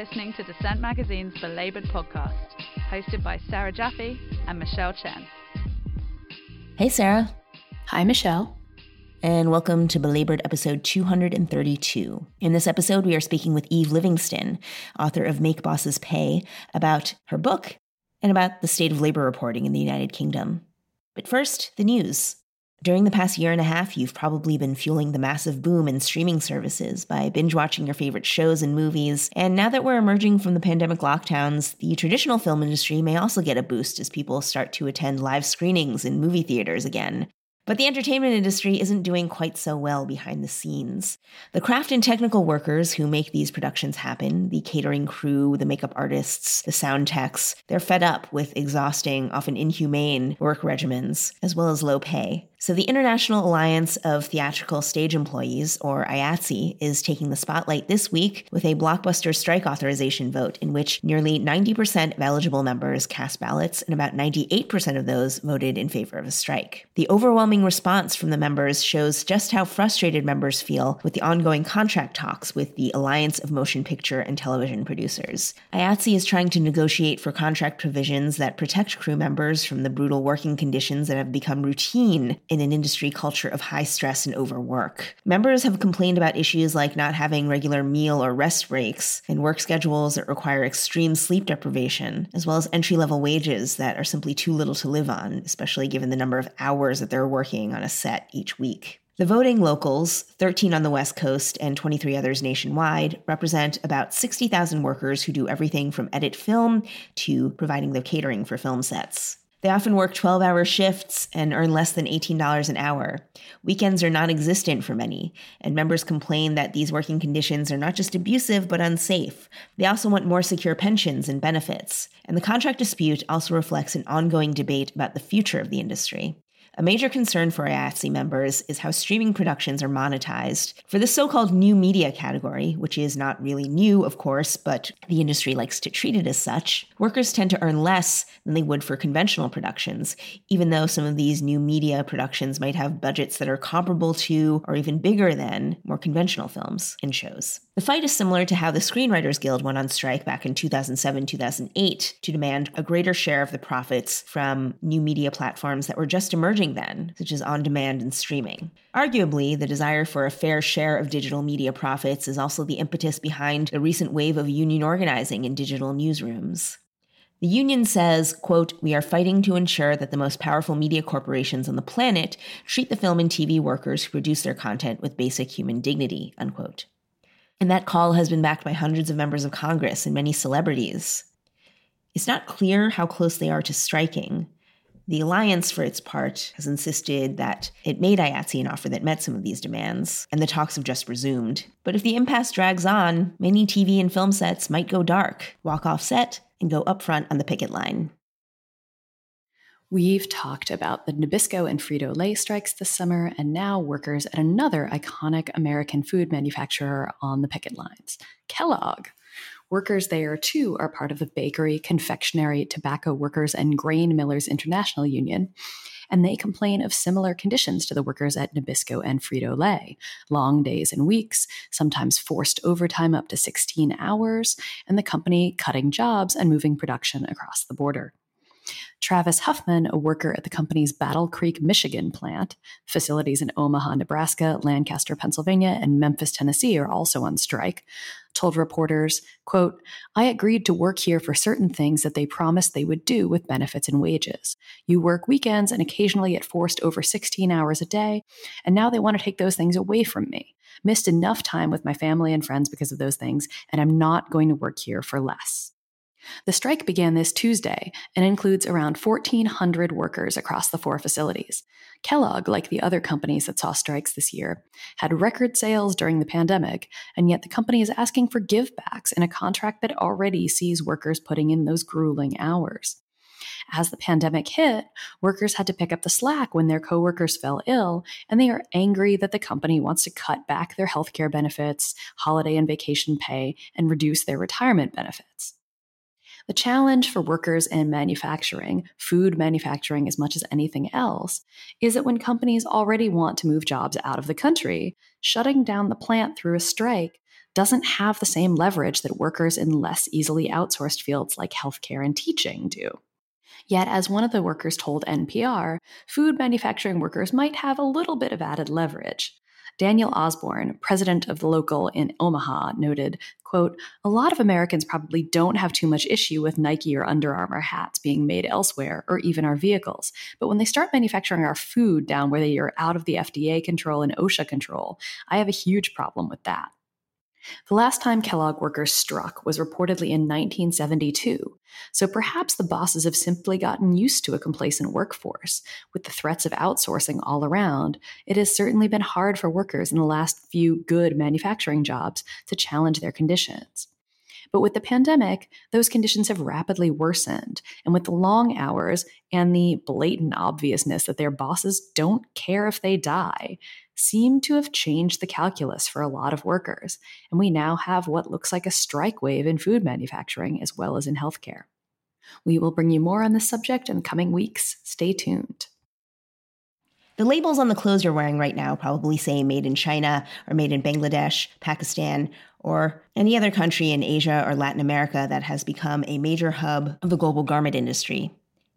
listening to Dissent Magazine's Belabored podcast, hosted by Sarah Jaffe and Michelle Chen. Hey, Sarah. Hi, Michelle. And welcome to Belabored episode 232. In this episode, we are speaking with Eve Livingston, author of Make Bosses Pay, about her book and about the state of labor reporting in the United Kingdom. But first, the news. During the past year and a half, you've probably been fueling the massive boom in streaming services by binge watching your favorite shows and movies. And now that we're emerging from the pandemic lockdowns, the traditional film industry may also get a boost as people start to attend live screenings in movie theaters again. But the entertainment industry isn't doing quite so well behind the scenes. The craft and technical workers who make these productions happen, the catering crew, the makeup artists, the sound techs, they're fed up with exhausting, often inhumane work regimens, as well as low pay. So, the International Alliance of Theatrical Stage Employees, or IATSE, is taking the spotlight this week with a blockbuster strike authorization vote in which nearly 90% of eligible members cast ballots and about 98% of those voted in favor of a strike. The overwhelming response from the members shows just how frustrated members feel with the ongoing contract talks with the Alliance of Motion Picture and Television Producers. IATSE is trying to negotiate for contract provisions that protect crew members from the brutal working conditions that have become routine in an industry culture of high stress and overwork. Members have complained about issues like not having regular meal or rest breaks and work schedules that require extreme sleep deprivation, as well as entry level wages that are simply too little to live on, especially given the number of hours that they're working on a set each week. The voting locals, 13 on the West Coast and 23 others nationwide, represent about 60,000 workers who do everything from edit film to providing the catering for film sets. They often work 12 hour shifts and earn less than $18 an hour. Weekends are non existent for many, and members complain that these working conditions are not just abusive but unsafe. They also want more secure pensions and benefits. And the contract dispute also reflects an ongoing debate about the future of the industry. A major concern for IATSE members is how streaming productions are monetized. For the so called new media category, which is not really new, of course, but the industry likes to treat it as such, workers tend to earn less than they would for conventional productions, even though some of these new media productions might have budgets that are comparable to or even bigger than more conventional films and shows. The fight is similar to how the Screenwriters Guild went on strike back in 2007 2008 to demand a greater share of the profits from new media platforms that were just emerging then, such as on demand and streaming. Arguably, the desire for a fair share of digital media profits is also the impetus behind the recent wave of union organizing in digital newsrooms. The union says, quote, We are fighting to ensure that the most powerful media corporations on the planet treat the film and TV workers who produce their content with basic human dignity, unquote. And that call has been backed by hundreds of members of Congress and many celebrities. It's not clear how close they are to striking. The Alliance, for its part, has insisted that it made IATSE an offer that met some of these demands, and the talks have just resumed. But if the impasse drags on, many TV and film sets might go dark, walk off set, and go up front on the picket line. We've talked about the Nabisco and Frito Lay strikes this summer, and now workers at another iconic American food manufacturer on the picket lines, Kellogg. Workers there, too, are part of the Bakery, Confectionery, Tobacco Workers, and Grain Millers International Union, and they complain of similar conditions to the workers at Nabisco and Frito Lay long days and weeks, sometimes forced overtime up to 16 hours, and the company cutting jobs and moving production across the border. Travis Huffman, a worker at the company's Battle Creek, Michigan plant, facilities in Omaha, Nebraska, Lancaster, Pennsylvania, and Memphis, Tennessee are also on strike, told reporters, quote, I agreed to work here for certain things that they promised they would do with benefits and wages. You work weekends and occasionally get forced over 16 hours a day, and now they want to take those things away from me. Missed enough time with my family and friends because of those things, and I'm not going to work here for less. The strike began this Tuesday and includes around 1,400 workers across the four facilities. Kellogg, like the other companies that saw strikes this year, had record sales during the pandemic, and yet the company is asking for givebacks in a contract that already sees workers putting in those grueling hours. As the pandemic hit, workers had to pick up the slack when their coworkers fell ill, and they are angry that the company wants to cut back their healthcare benefits, holiday and vacation pay, and reduce their retirement benefits. The challenge for workers in manufacturing, food manufacturing as much as anything else, is that when companies already want to move jobs out of the country, shutting down the plant through a strike doesn't have the same leverage that workers in less easily outsourced fields like healthcare and teaching do. Yet, as one of the workers told NPR, food manufacturing workers might have a little bit of added leverage. Daniel Osborn, president of the local in Omaha, noted, quote, a lot of Americans probably don't have too much issue with Nike or Under Armour hats being made elsewhere or even our vehicles. But when they start manufacturing our food down where they are out of the FDA control and OSHA control, I have a huge problem with that. The last time Kellogg workers struck was reportedly in 1972, so perhaps the bosses have simply gotten used to a complacent workforce. With the threats of outsourcing all around, it has certainly been hard for workers in the last few good manufacturing jobs to challenge their conditions. But with the pandemic, those conditions have rapidly worsened. And with the long hours and the blatant obviousness that their bosses don't care if they die, seem to have changed the calculus for a lot of workers, and we now have what looks like a strike wave in food manufacturing as well as in healthcare. We will bring you more on this subject in the coming weeks. Stay tuned. The labels on the clothes you're wearing right now probably say made in China or made in Bangladesh, Pakistan, or any other country in Asia or Latin America that has become a major hub of the global garment industry.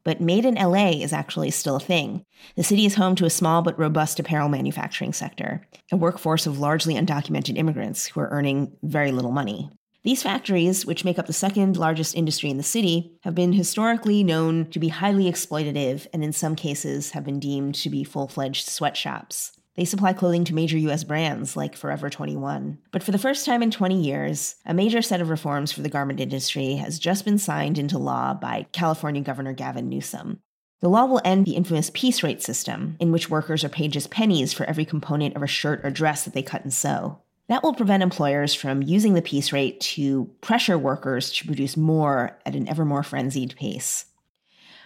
But made in LA is actually still a thing. The city is home to a small but robust apparel manufacturing sector, a workforce of largely undocumented immigrants who are earning very little money. These factories, which make up the second largest industry in the city, have been historically known to be highly exploitative and in some cases have been deemed to be full fledged sweatshops. They supply clothing to major US brands like Forever 21. But for the first time in 20 years, a major set of reforms for the garment industry has just been signed into law by California Governor Gavin Newsom. The law will end the infamous piece rate system, in which workers are paid just pennies for every component of a shirt or dress that they cut and sew. That will prevent employers from using the piece rate to pressure workers to produce more at an ever more frenzied pace.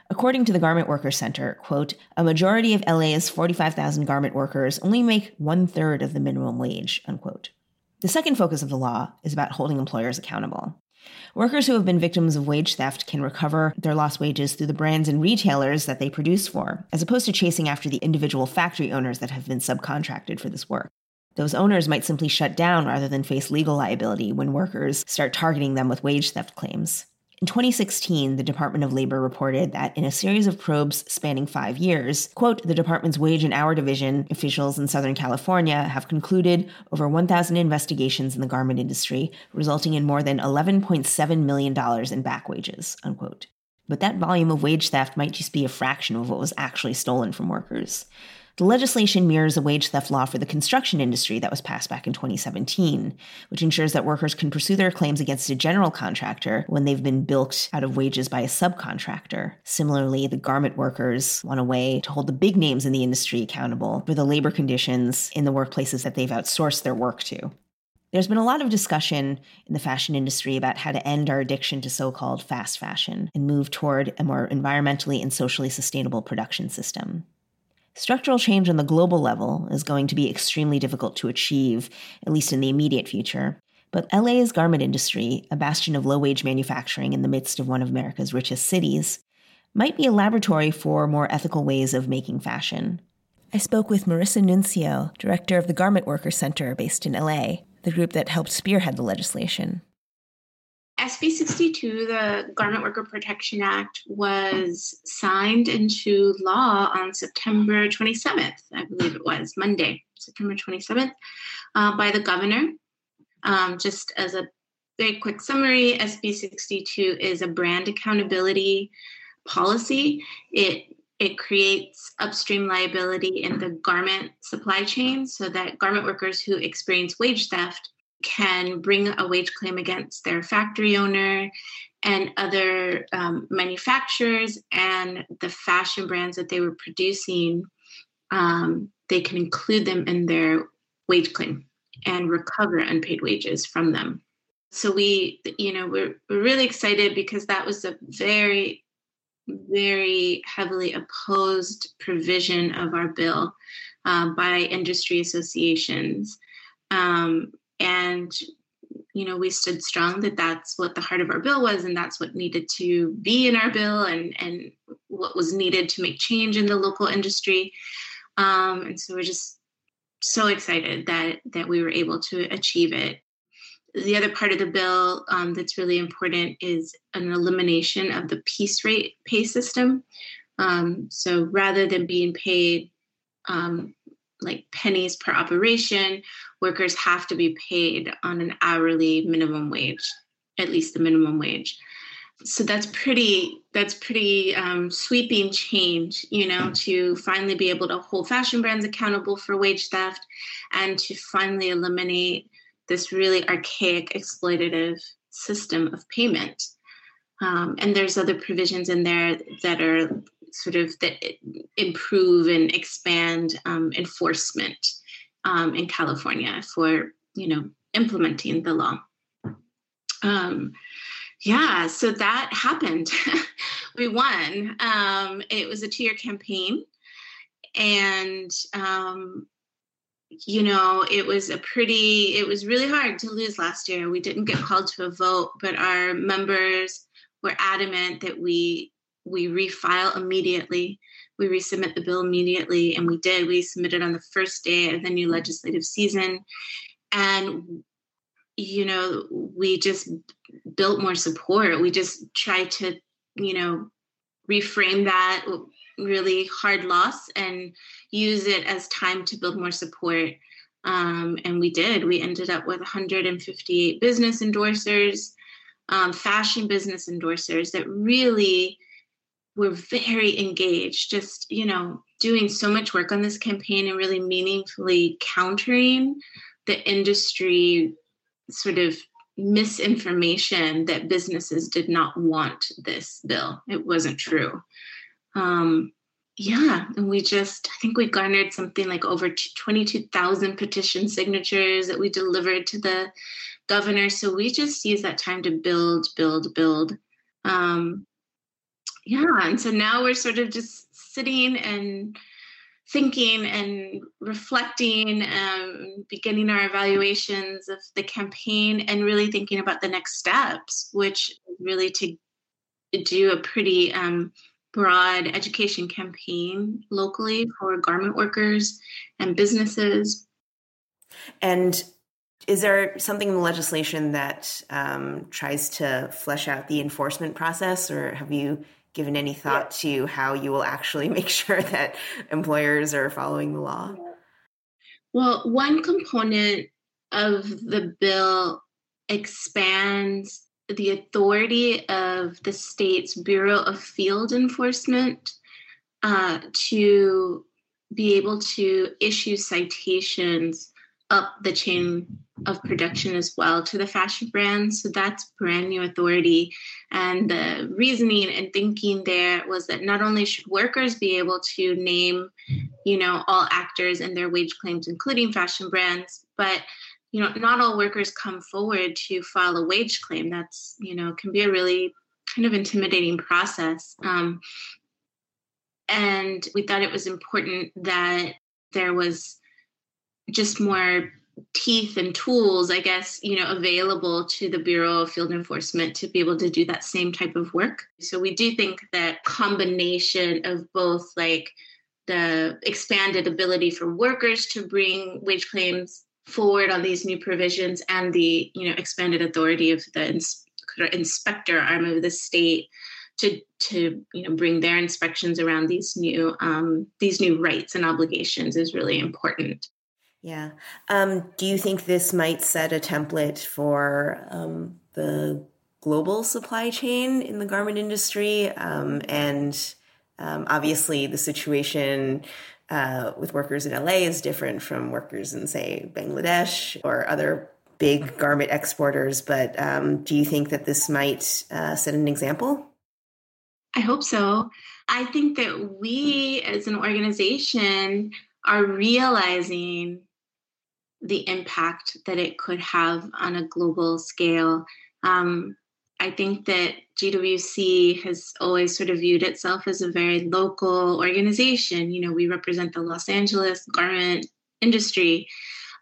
According to the Garment Workers Center, quote, a majority of LA's 45,000 garment workers only make one third of the minimum wage, unquote. The second focus of the law is about holding employers accountable. Workers who have been victims of wage theft can recover their lost wages through the brands and retailers that they produce for, as opposed to chasing after the individual factory owners that have been subcontracted for this work. Those owners might simply shut down rather than face legal liability when workers start targeting them with wage theft claims. In 2016, the Department of Labor reported that in a series of probes spanning five years, quote, the department's wage and hour division officials in Southern California have concluded over 1,000 investigations in the garment industry, resulting in more than $11.7 million in back wages, unquote. But that volume of wage theft might just be a fraction of what was actually stolen from workers. The legislation mirrors a wage theft law for the construction industry that was passed back in 2017, which ensures that workers can pursue their claims against a general contractor when they've been bilked out of wages by a subcontractor. Similarly, the garment workers want a way to hold the big names in the industry accountable for the labor conditions in the workplaces that they've outsourced their work to. There's been a lot of discussion in the fashion industry about how to end our addiction to so called fast fashion and move toward a more environmentally and socially sustainable production system. Structural change on the global level is going to be extremely difficult to achieve, at least in the immediate future. But LA's garment industry, a bastion of low wage manufacturing in the midst of one of America's richest cities, might be a laboratory for more ethical ways of making fashion. I spoke with Marissa Nuncio, director of the Garment Workers Center based in LA, the group that helped spearhead the legislation. SB 62, the Garment Worker Protection Act, was signed into law on September 27th, I believe it was, Monday, September 27th, uh, by the governor. Um, just as a very quick summary, SB 62 is a brand accountability policy. It it creates upstream liability in the garment supply chain so that garment workers who experience wage theft can bring a wage claim against their factory owner and other um, manufacturers and the fashion brands that they were producing. Um, they can include them in their wage claim and recover unpaid wages from them. So we, you know, we're, we're really excited because that was a very, very heavily opposed provision of our bill uh, by industry associations. Um, and you know we stood strong that that's what the heart of our bill was and that's what needed to be in our bill and and what was needed to make change in the local industry um, and so we're just so excited that that we were able to achieve it the other part of the bill um, that's really important is an elimination of the piece rate pay system. Um, so rather than being paid um, like pennies per operation, workers have to be paid on an hourly minimum wage, at least the minimum wage. So that's pretty that's pretty um, sweeping change, you know, to finally be able to hold fashion brands accountable for wage theft, and to finally eliminate this really archaic exploitative system of payment. Um, and there's other provisions in there that are sort of that improve and expand um, enforcement um, in California for you know implementing the law. Um, yeah, so that happened. we won. Um, it was a two-year campaign, and um, you know it was a pretty. It was really hard to lose last year. We didn't get called to a vote, but our members were adamant that we we refile immediately. We resubmit the bill immediately, and we did. We submitted on the first day of the new legislative season, and you know, we just built more support. We just tried to, you know, reframe that really hard loss and use it as time to build more support. Um, and we did. We ended up with 158 business endorsers, um, fashion business endorsers that really were very engaged, just, you know, doing so much work on this campaign and really meaningfully countering the industry sort of misinformation that businesses did not want this bill. It wasn't true. Um, yeah, and we just, I think we garnered something like over 22,000 petition signatures that we delivered to the governor. So we just used that time to build, build, build. Um, yeah, and so now we're sort of just sitting and thinking and reflecting, um, beginning our evaluations of the campaign, and really thinking about the next steps, which really to do a pretty um, broad education campaign locally for garment workers and businesses. And is there something in the legislation that um, tries to flesh out the enforcement process, or have you given any thought to how you will actually make sure that employers are following the law? Well, one component of the bill expands the authority of the state's Bureau of Field Enforcement uh, to be able to issue citations up the chain of production as well to the fashion brands. So that's brand new authority. And the reasoning and thinking there was that not only should workers be able to name, you know, all actors and their wage claims, including fashion brands, but you know, not all workers come forward to file a wage claim. That's, you know, can be a really kind of intimidating process. Um, and we thought it was important that there was just more teeth and tools, I guess, you know, available to the Bureau of Field Enforcement to be able to do that same type of work. So we do think that combination of both like the expanded ability for workers to bring wage claims forward on these new provisions and the, you know, expanded authority of the ins- inspector arm of the state to to you know bring their inspections around these new um, these new rights and obligations is really important. Yeah. Um, do you think this might set a template for um, the global supply chain in the garment industry? Um, and um, obviously, the situation uh, with workers in LA is different from workers in, say, Bangladesh or other big garment exporters. But um, do you think that this might uh, set an example? I hope so. I think that we as an organization are realizing the impact that it could have on a global scale. Um, I think that GWC has always sort of viewed itself as a very local organization. You know, we represent the Los Angeles garment industry.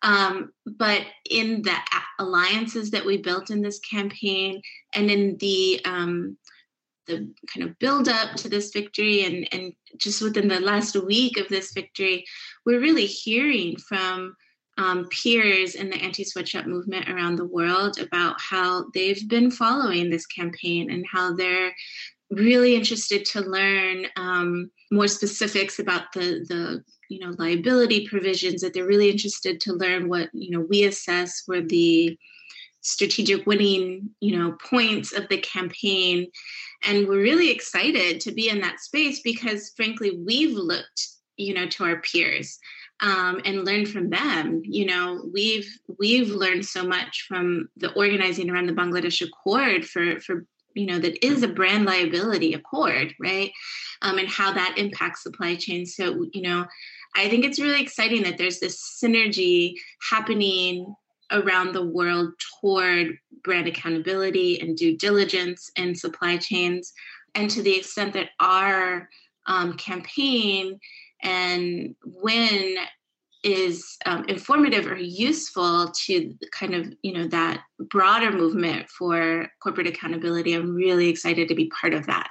Um, but in the alliances that we built in this campaign and in the um, the kind of build up to this victory and, and just within the last week of this victory, we're really hearing from um, peers in the anti sweatshop movement around the world about how they've been following this campaign and how they're really interested to learn um, more specifics about the the you know liability provisions that they're really interested to learn what you know we assess were the strategic winning you know points of the campaign. And we're really excited to be in that space because frankly we've looked you know to our peers um, and learn from them. You know we've we've learned so much from the organizing around the bangladesh accord for for you know that is a brand liability accord right? Um, and how that impacts supply chains so you know i think it's really exciting that there's this synergy happening around the world toward brand accountability and due diligence in supply chains. And to the extent that our um, campaign and when is um, informative or useful to kind of you know that broader movement for corporate accountability i'm really excited to be part of that.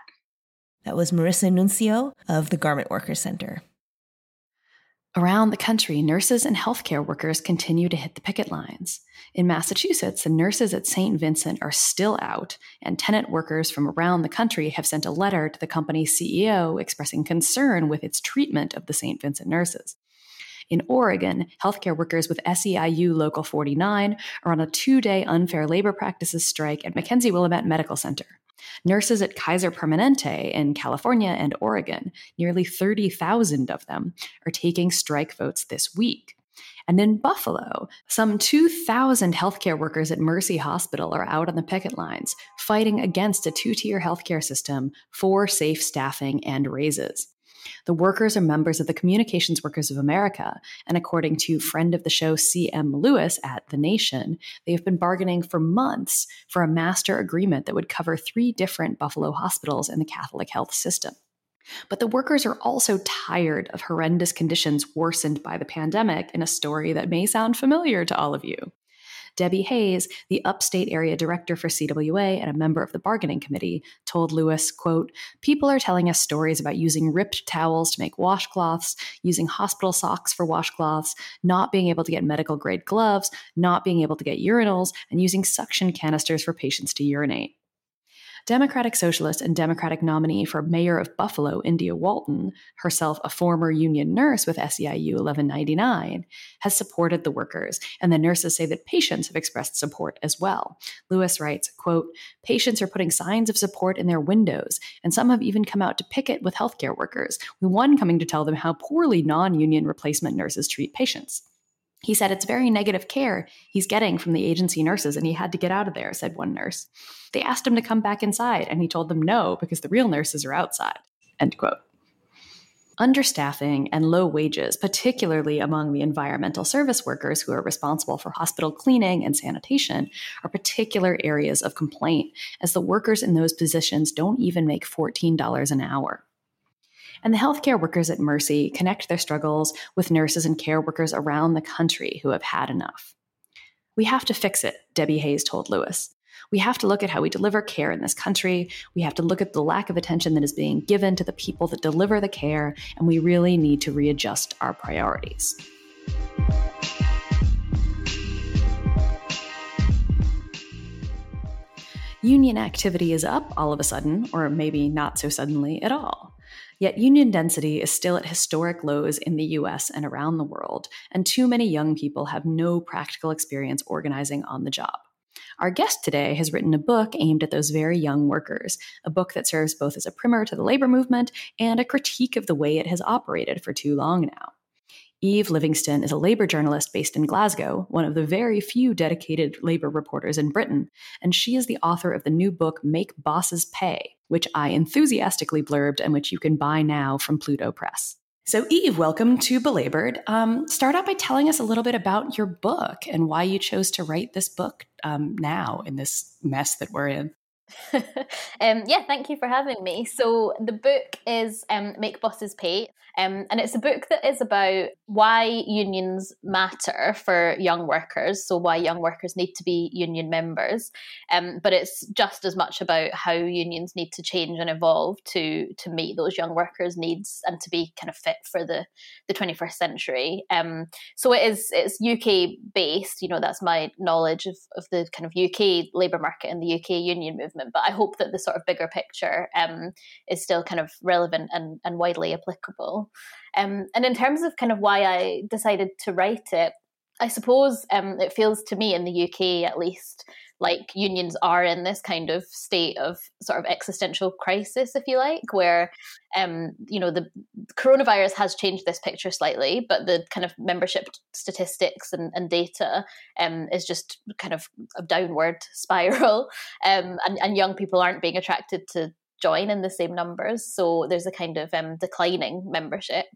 That was marissa nuncio of the garment workers center Around the country, nurses and healthcare workers continue to hit the picket lines. In Massachusetts, the nurses at St. Vincent are still out, and Tenet workers from around the country have sent a letter to the company's CEO expressing concern with its treatment of the St. Vincent nurses. In Oregon, healthcare workers with SEIU Local 49 are on a two day unfair labor practices strike at McKenzie Willamette Medical Center. Nurses at Kaiser Permanente in California and Oregon, nearly 30,000 of them, are taking strike votes this week. And in Buffalo, some 2,000 healthcare workers at Mercy Hospital are out on the picket lines, fighting against a two tier healthcare system for safe staffing and raises. The workers are members of the Communications Workers of America, and according to friend of the show C.M. Lewis at The Nation, they have been bargaining for months for a master agreement that would cover three different Buffalo hospitals in the Catholic health system. But the workers are also tired of horrendous conditions worsened by the pandemic in a story that may sound familiar to all of you. Debbie Hayes, the upstate area director for CWA and a member of the bargaining committee, told Lewis, quote, People are telling us stories about using ripped towels to make washcloths, using hospital socks for washcloths, not being able to get medical grade gloves, not being able to get urinals, and using suction canisters for patients to urinate. Democratic Socialist and Democratic nominee for mayor of Buffalo, India Walton, herself a former union nurse with SEIU 1199, has supported the workers, and the nurses say that patients have expressed support as well. Lewis writes, quote, Patients are putting signs of support in their windows, and some have even come out to picket with healthcare workers, with one coming to tell them how poorly non-union replacement nurses treat patients. He said it's very negative care he's getting from the agency nurses, and he had to get out of there, said one nurse. They asked him to come back inside, and he told them no because the real nurses are outside. End quote. Understaffing and low wages, particularly among the environmental service workers who are responsible for hospital cleaning and sanitation, are particular areas of complaint, as the workers in those positions don't even make $14 an hour. And the healthcare workers at Mercy connect their struggles with nurses and care workers around the country who have had enough. We have to fix it, Debbie Hayes told Lewis. We have to look at how we deliver care in this country. We have to look at the lack of attention that is being given to the people that deliver the care, and we really need to readjust our priorities. Union activity is up all of a sudden, or maybe not so suddenly at all. Yet union density is still at historic lows in the US and around the world, and too many young people have no practical experience organizing on the job. Our guest today has written a book aimed at those very young workers, a book that serves both as a primer to the labor movement and a critique of the way it has operated for too long now. Eve Livingston is a labor journalist based in Glasgow, one of the very few dedicated labor reporters in Britain, and she is the author of the new book Make Bosses Pay, which I enthusiastically blurbed and which you can buy now from Pluto Press. So, Eve, welcome to Belabored. Um, start out by telling us a little bit about your book and why you chose to write this book um, now in this mess that we're in. um, yeah, thank you for having me. So the book is um, Make Bosses Pay, um, and it's a book that is about why unions matter for young workers. So why young workers need to be union members, um, but it's just as much about how unions need to change and evolve to to meet those young workers' needs and to be kind of fit for the the 21st century. Um, so it is it's UK based. You know, that's my knowledge of, of the kind of UK labour market and the UK union movement movement. But I hope that the sort of bigger picture um, is still kind of relevant and, and widely applicable. Um, and in terms of kind of why I decided to write it, I suppose um, it feels to me in the UK at least like unions are in this kind of state of sort of existential crisis, if you like, where um, you know the coronavirus has changed this picture slightly, but the kind of membership statistics and, and data um, is just kind of a downward spiral, um, and, and young people aren't being attracted to join in the same numbers. So there's a kind of um, declining membership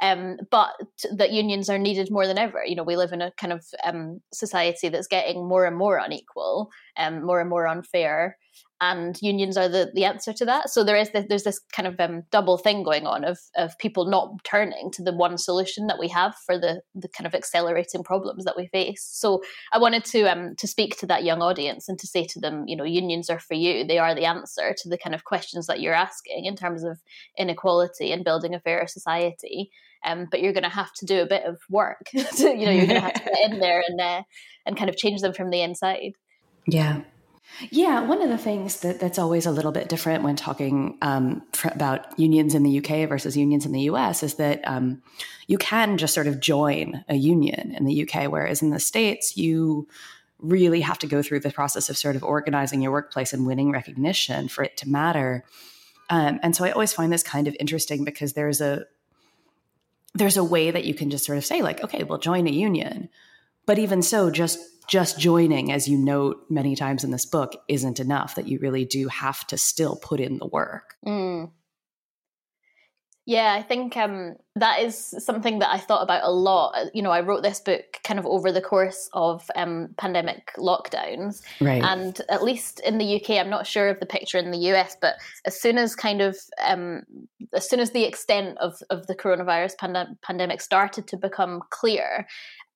um, but that unions are needed more than ever. You know, we live in a kind of um, society that's getting more and more unequal, um, more and more unfair, and unions are the, the answer to that. So there is this, there's this kind of um, double thing going on of of people not turning to the one solution that we have for the the kind of accelerating problems that we face. So I wanted to um to speak to that young audience and to say to them, you know, unions are for you. They are the answer to the kind of questions that you're asking in terms of inequality and building a fairer society um, but you're going to have to do a bit of work. to, you know, you're going to have to get in there and uh, and kind of change them from the inside. Yeah. Yeah, one of the things that, that's always a little bit different when talking um, about unions in the UK versus unions in the US is that um, you can just sort of join a union in the UK, whereas in the States, you really have to go through the process of sort of organizing your workplace and winning recognition for it to matter. Um, and so I always find this kind of interesting because there's a there's a way that you can just sort of say like okay well join a union but even so just just joining as you note many times in this book isn't enough that you really do have to still put in the work mm. Yeah, I think um, that is something that I thought about a lot. You know, I wrote this book kind of over the course of um, pandemic lockdowns. Right. And at least in the UK, I'm not sure of the picture in the US, but as soon as kind of, um, as soon as the extent of, of the coronavirus pand- pandemic started to become clear,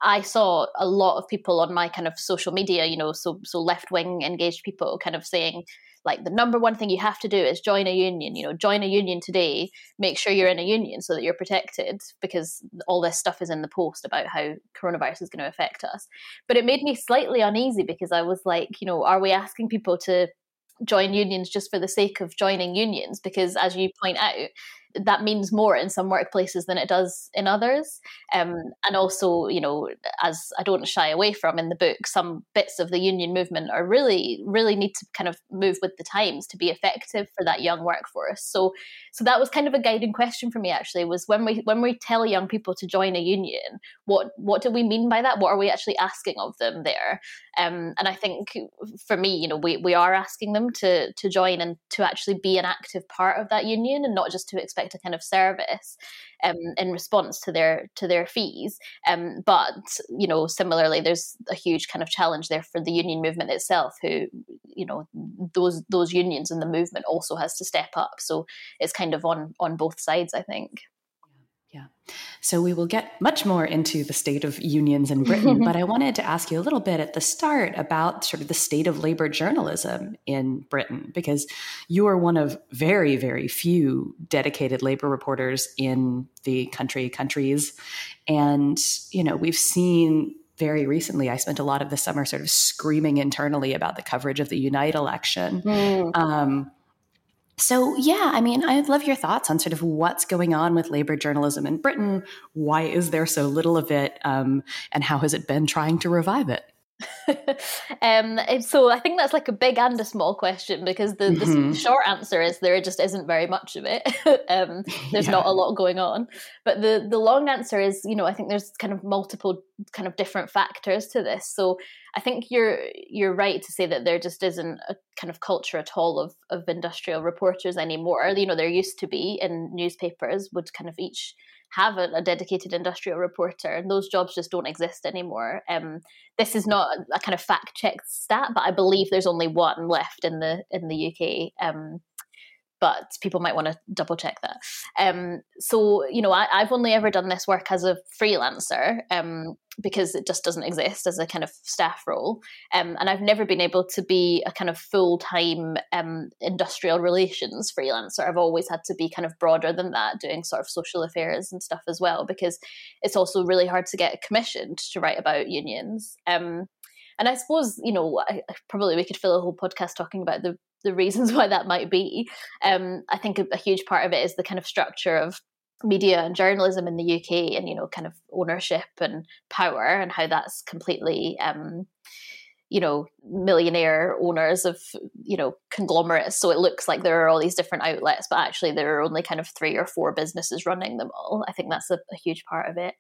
I saw a lot of people on my kind of social media, you know, so so left wing engaged people kind of saying, like the number one thing you have to do is join a union you know join a union today make sure you're in a union so that you're protected because all this stuff is in the post about how coronavirus is going to affect us. But it made me slightly uneasy because i was like you know are we asking people to join unions just for the sake of joining unions? Because as you point out that means more in some workplaces than it does in others. Um, and also, you know, as I don't shy away from in the book, some bits of the union movement are really, really need to kind of move with the times to be effective for that young workforce. So, so that was kind of a guiding question for me. Actually, was when we when we tell young people to join a union, what what do we mean by that? What are we actually asking of them there? Um, and I think for me, you know, we we are asking them to to join and to actually be an active part of that union, and not just to expect expect a kind of service um, in response to their to their fees. Um, but you know, similarly, there's a huge kind of challenge there for the union movement itself, who you know those those unions and the movement also has to step up. So it's kind of on on both sides, I think. Yeah. So we will get much more into the state of unions in Britain, but I wanted to ask you a little bit at the start about sort of the state of labor journalism in Britain, because you are one of very, very few dedicated labor reporters in the country countries. And, you know, we've seen very recently, I spent a lot of the summer sort of screaming internally about the coverage of the Unite election. Mm. Um, so, yeah, I mean, I'd love your thoughts on sort of what's going on with labor journalism in Britain. Why is there so little of it? Um, and how has it been trying to revive it? um, so I think that's like a big and a small question because the, the mm-hmm. short answer is there just isn't very much of it. um, there's yeah. not a lot going on, but the the long answer is you know I think there's kind of multiple kind of different factors to this. So I think you're you're right to say that there just isn't a kind of culture at all of of industrial reporters anymore. You know there used to be in newspapers would kind of each have a, a, dedicated industrial reporter, and those jobs just don't exist anymore. Um, this is not a, kind of fact checked stat, but I believe there's only one left in the in the UK. Um, but people might want to double check that. Um, so, you know, I, have only ever done this work as a freelancer um, because it just doesn't exist as a kind of staff role. Um, and I've never been able to be a kind of full time um, industrial relations freelancer. I've always had to be kind of broader than that, doing sort of social affairs and stuff as well, because it's also really hard to get commissioned to write about unions. And I suppose, you know, I, probably we could fill a whole podcast talking about the the reasons why that might be. Um, I think a, a huge part of it is the kind of structure of media and journalism in the UK and you know kind of ownership and power and how that's completely um, you know millionaire owners of you know conglomerates. So it looks like there are all these different outlets but actually there are only kind of three or four businesses running them all. I think that's a, a huge part of it.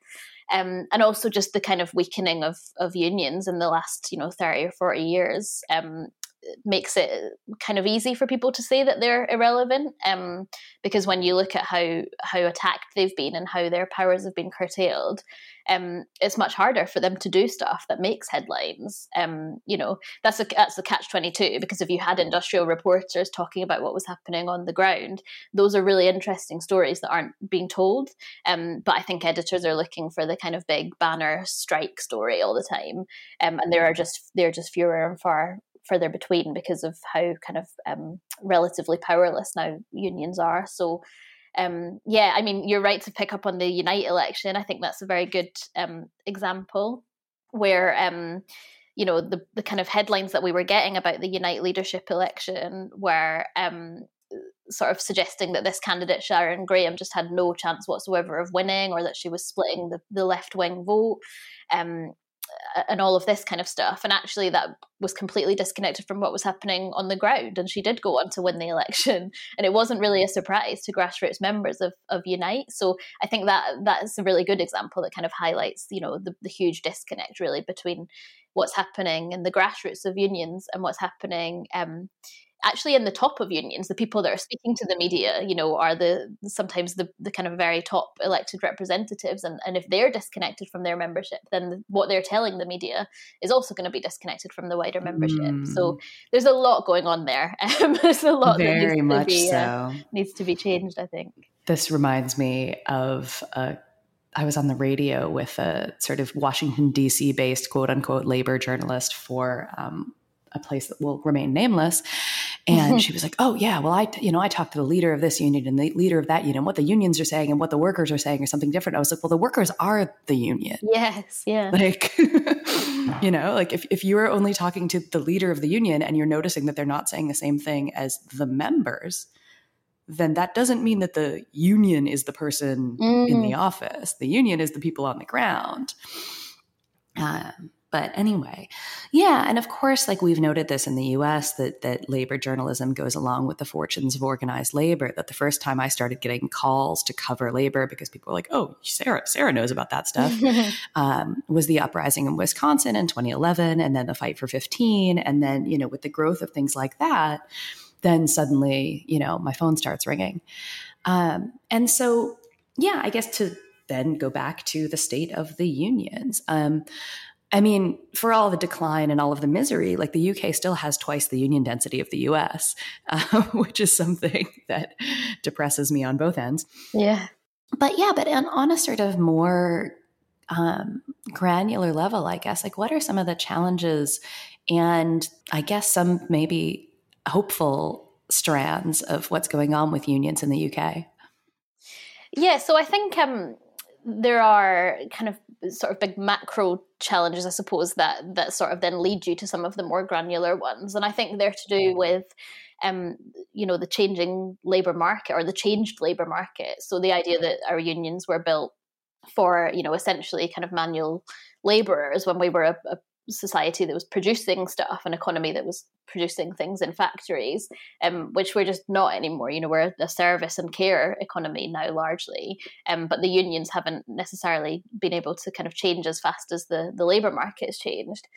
Um, and also just the kind of weakening of of unions in the last you know 30 or 40 years um, makes it kind of easy for people to say that they're irrelevant um, because when you look at how how attacked they've been and how their powers have been curtailed um, it's much harder for them to do stuff that makes headlines. Um, you know that's a that's the catch 22 because if you had industrial reporters talking about what was happening on the ground those are really interesting stories that aren't being told. Um, but i think editors are looking for the kind of big banner strike story all the time. Um, and there are just they're just fewer and far further between because of how kind of um, relatively powerless now unions are. So, um, yeah, I mean, you're right to pick up on the Unite election. I think that's a very good um, example where, um, you know, the, the kind of headlines that we were getting about the Unite leadership election were um, sort of suggesting that this candidate, Sharon Graham, just had no chance whatsoever of winning or that she was splitting the, the left wing vote. Um, and all of this kind of stuff. And actually, that was completely disconnected from what was happening on the ground. And she did go on to win the election, and it wasn't really a surprise to grassroots members of, of Unite. So I think that that's a really good example that kind of highlights, you know, the, the huge disconnect really between what's happening in the grassroots of unions and what's happening um, actually in the top of unions the people that are speaking to the media you know are the sometimes the, the kind of very top elected representatives and, and if they're disconnected from their membership then what they're telling the media is also going to be disconnected from the wider membership mm. so there's a lot going on there there's a lot very that needs much to be, so uh, needs to be changed i think this reminds me of a I was on the radio with a sort of Washington, D.C. based quote unquote labor journalist for um, a place that will remain nameless. And she was like, "Oh yeah, well I you know I talked to the leader of this union and the leader of that union, what the unions are saying and what the workers are saying or something different." I was like, "Well, the workers are the union." Yes, yeah. Like you know, like if if you are only talking to the leader of the union and you're noticing that they're not saying the same thing as the members, then that doesn't mean that the union is the person mm. in the mm. office. The union is the people on the ground. Um, but anyway, yeah, and of course, like we've noted this in the U.S. that that labor journalism goes along with the fortunes of organized labor. That the first time I started getting calls to cover labor because people were like, "Oh, Sarah, Sarah knows about that stuff," um, was the uprising in Wisconsin in 2011, and then the fight for 15, and then you know with the growth of things like that, then suddenly you know my phone starts ringing, um, and so yeah, I guess to then go back to the state of the unions. Um, I mean, for all the decline and all of the misery, like the UK still has twice the union density of the US, uh, which is something that depresses me on both ends. Yeah. But yeah, but on, on a sort of more um, granular level, I guess, like what are some of the challenges and I guess some maybe hopeful strands of what's going on with unions in the UK? Yeah, so I think um, there are kind of sort of big macro challenges, I suppose, that that sort of then lead you to some of the more granular ones. And I think they're to do with um, you know, the changing labour market or the changed labour market. So the idea that our unions were built for, you know, essentially kind of manual labourers when we were a, a society that was producing stuff, an economy that was producing things in factories, um, which we're just not anymore. You know, we're a service and care economy now largely, um, but the unions haven't necessarily been able to kind of change as fast as the, the labour market has changed.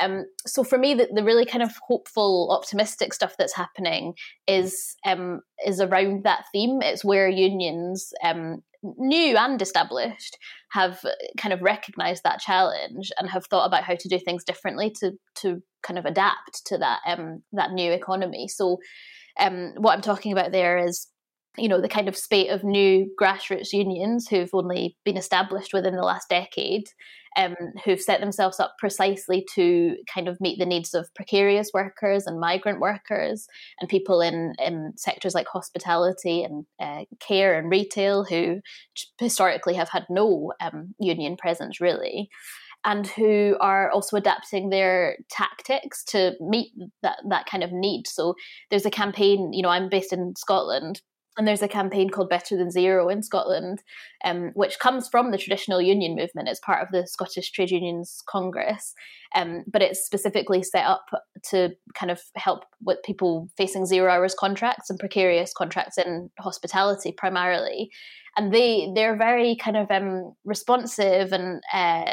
Um, so for me, the, the, really kind of hopeful, optimistic stuff that's happening is um, is around that theme. It's where unions um, new and established, have kind of recognized that challenge and have thought about how to do things differently to to kind of adapt to that um, that new economy. So, um, what I'm talking about there is you know the kind of spate of new grassroots unions who've only been established within the last decade um, who've set themselves up precisely to kind of meet the needs of precarious workers and migrant workers and people in, in sectors like hospitality and uh, care and retail who historically have had no um, union presence really and who are also adapting their tactics to meet that, that kind of need. So there's a campaign, you know, I'm based in Scotland, and there's a campaign called Better Than Zero in Scotland, um, which comes from the traditional union movement. It's part of the Scottish Trade Unions Congress, um, but it's specifically set up to kind of help with people facing zero hours contracts and precarious contracts in hospitality primarily. And they they're very kind of um, responsive and uh,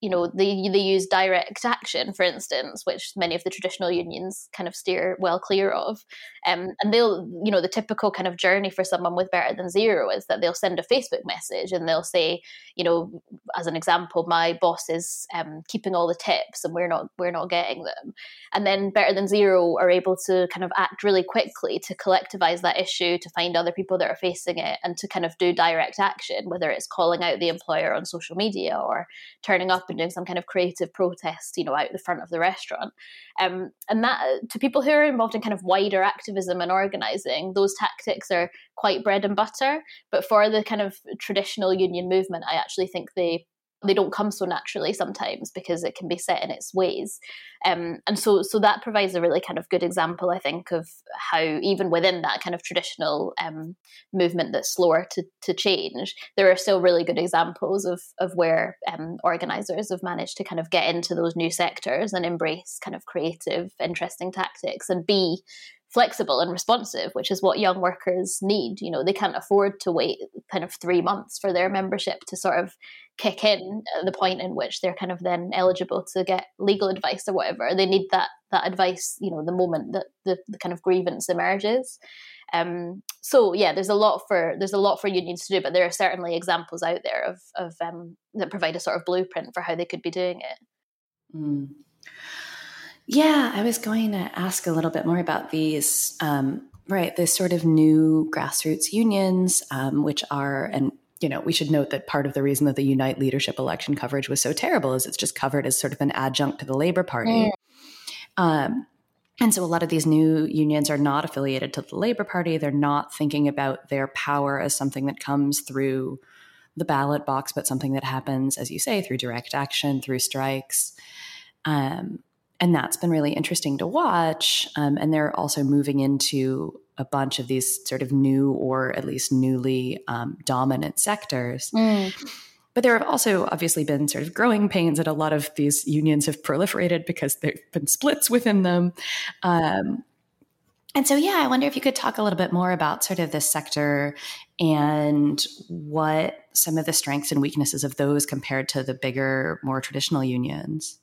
you know they they use direct action for instance which many of the traditional unions kind of steer well clear of. Um, and they'll you know the typical kind of journey for someone with better than zero is that they'll send a facebook message and they'll say you know as an example my boss is um, keeping all the tips and we're not we're not getting them. And then better than zero are able to kind of act really quickly to collectivize that issue to find other people that are facing it and to kind of do direct action whether it's calling out the employer on social media or turning up and doing some kind of creative protest, you know, out the front of the restaurant. Um, and that, to people who are involved in kind of wider activism and organizing, those tactics are quite bread and butter. But for the kind of traditional union movement, I actually think they they don't come so naturally sometimes because it can be set in its ways. Um, and so so that provides a really kind of good example i think of how even within that kind of traditional um, movement that's slower to, to change there are still really good examples of of where um, organizers have managed to kind of get into those new sectors and embrace kind of creative interesting tactics and be flexible and responsive, which is what young workers need. You know, they can't afford to wait kind of three months for their membership to sort of kick in at the point in which they're kind of then eligible to get legal advice or whatever. They need that that advice, you know, the moment that the, the kind of grievance emerges. Um, so yeah, there's a lot for there's a lot for unions to do, but there are certainly examples out there of of um, that provide a sort of blueprint for how they could be doing it. Mm. Yeah, I was going to ask a little bit more about these, um, right? This sort of new grassroots unions, um, which are, and you know, we should note that part of the reason that the Unite leadership election coverage was so terrible is it's just covered as sort of an adjunct to the Labor Party. Mm. Um, and so a lot of these new unions are not affiliated to the Labor Party. They're not thinking about their power as something that comes through the ballot box, but something that happens, as you say, through direct action, through strikes. Um, and that's been really interesting to watch. Um, and they're also moving into a bunch of these sort of new or at least newly um, dominant sectors. Mm. But there have also obviously been sort of growing pains that a lot of these unions have proliferated because there have been splits within them. Um, and so, yeah, I wonder if you could talk a little bit more about sort of this sector and what some of the strengths and weaknesses of those compared to the bigger, more traditional unions.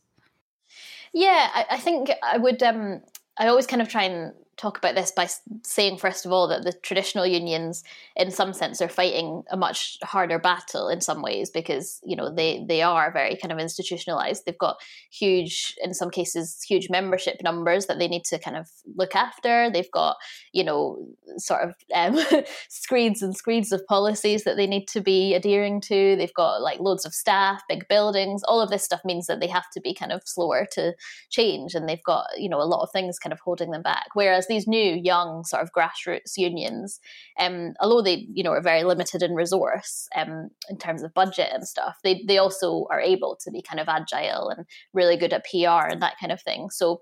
Yeah, I, I think I would. Um, I always kind of try and talk about this by saying, first of all, that the traditional unions, in some sense, are fighting a much harder battle in some ways because you know they they are very kind of institutionalized. They've got huge, in some cases, huge membership numbers that they need to kind of look after. They've got you know sort of um, screeds and screeds of policies that they need to be adhering to. They've got like loads of staff, big buildings. All of this stuff means that they have to be kind of slower to change, and they've got you know a lot of things kind of holding them back. Whereas whereas these new young sort of grassroots unions, um, although they you know are very limited in resource um, in terms of budget and stuff, they they also are able to be kind of agile and really good at PR and that kind of thing. So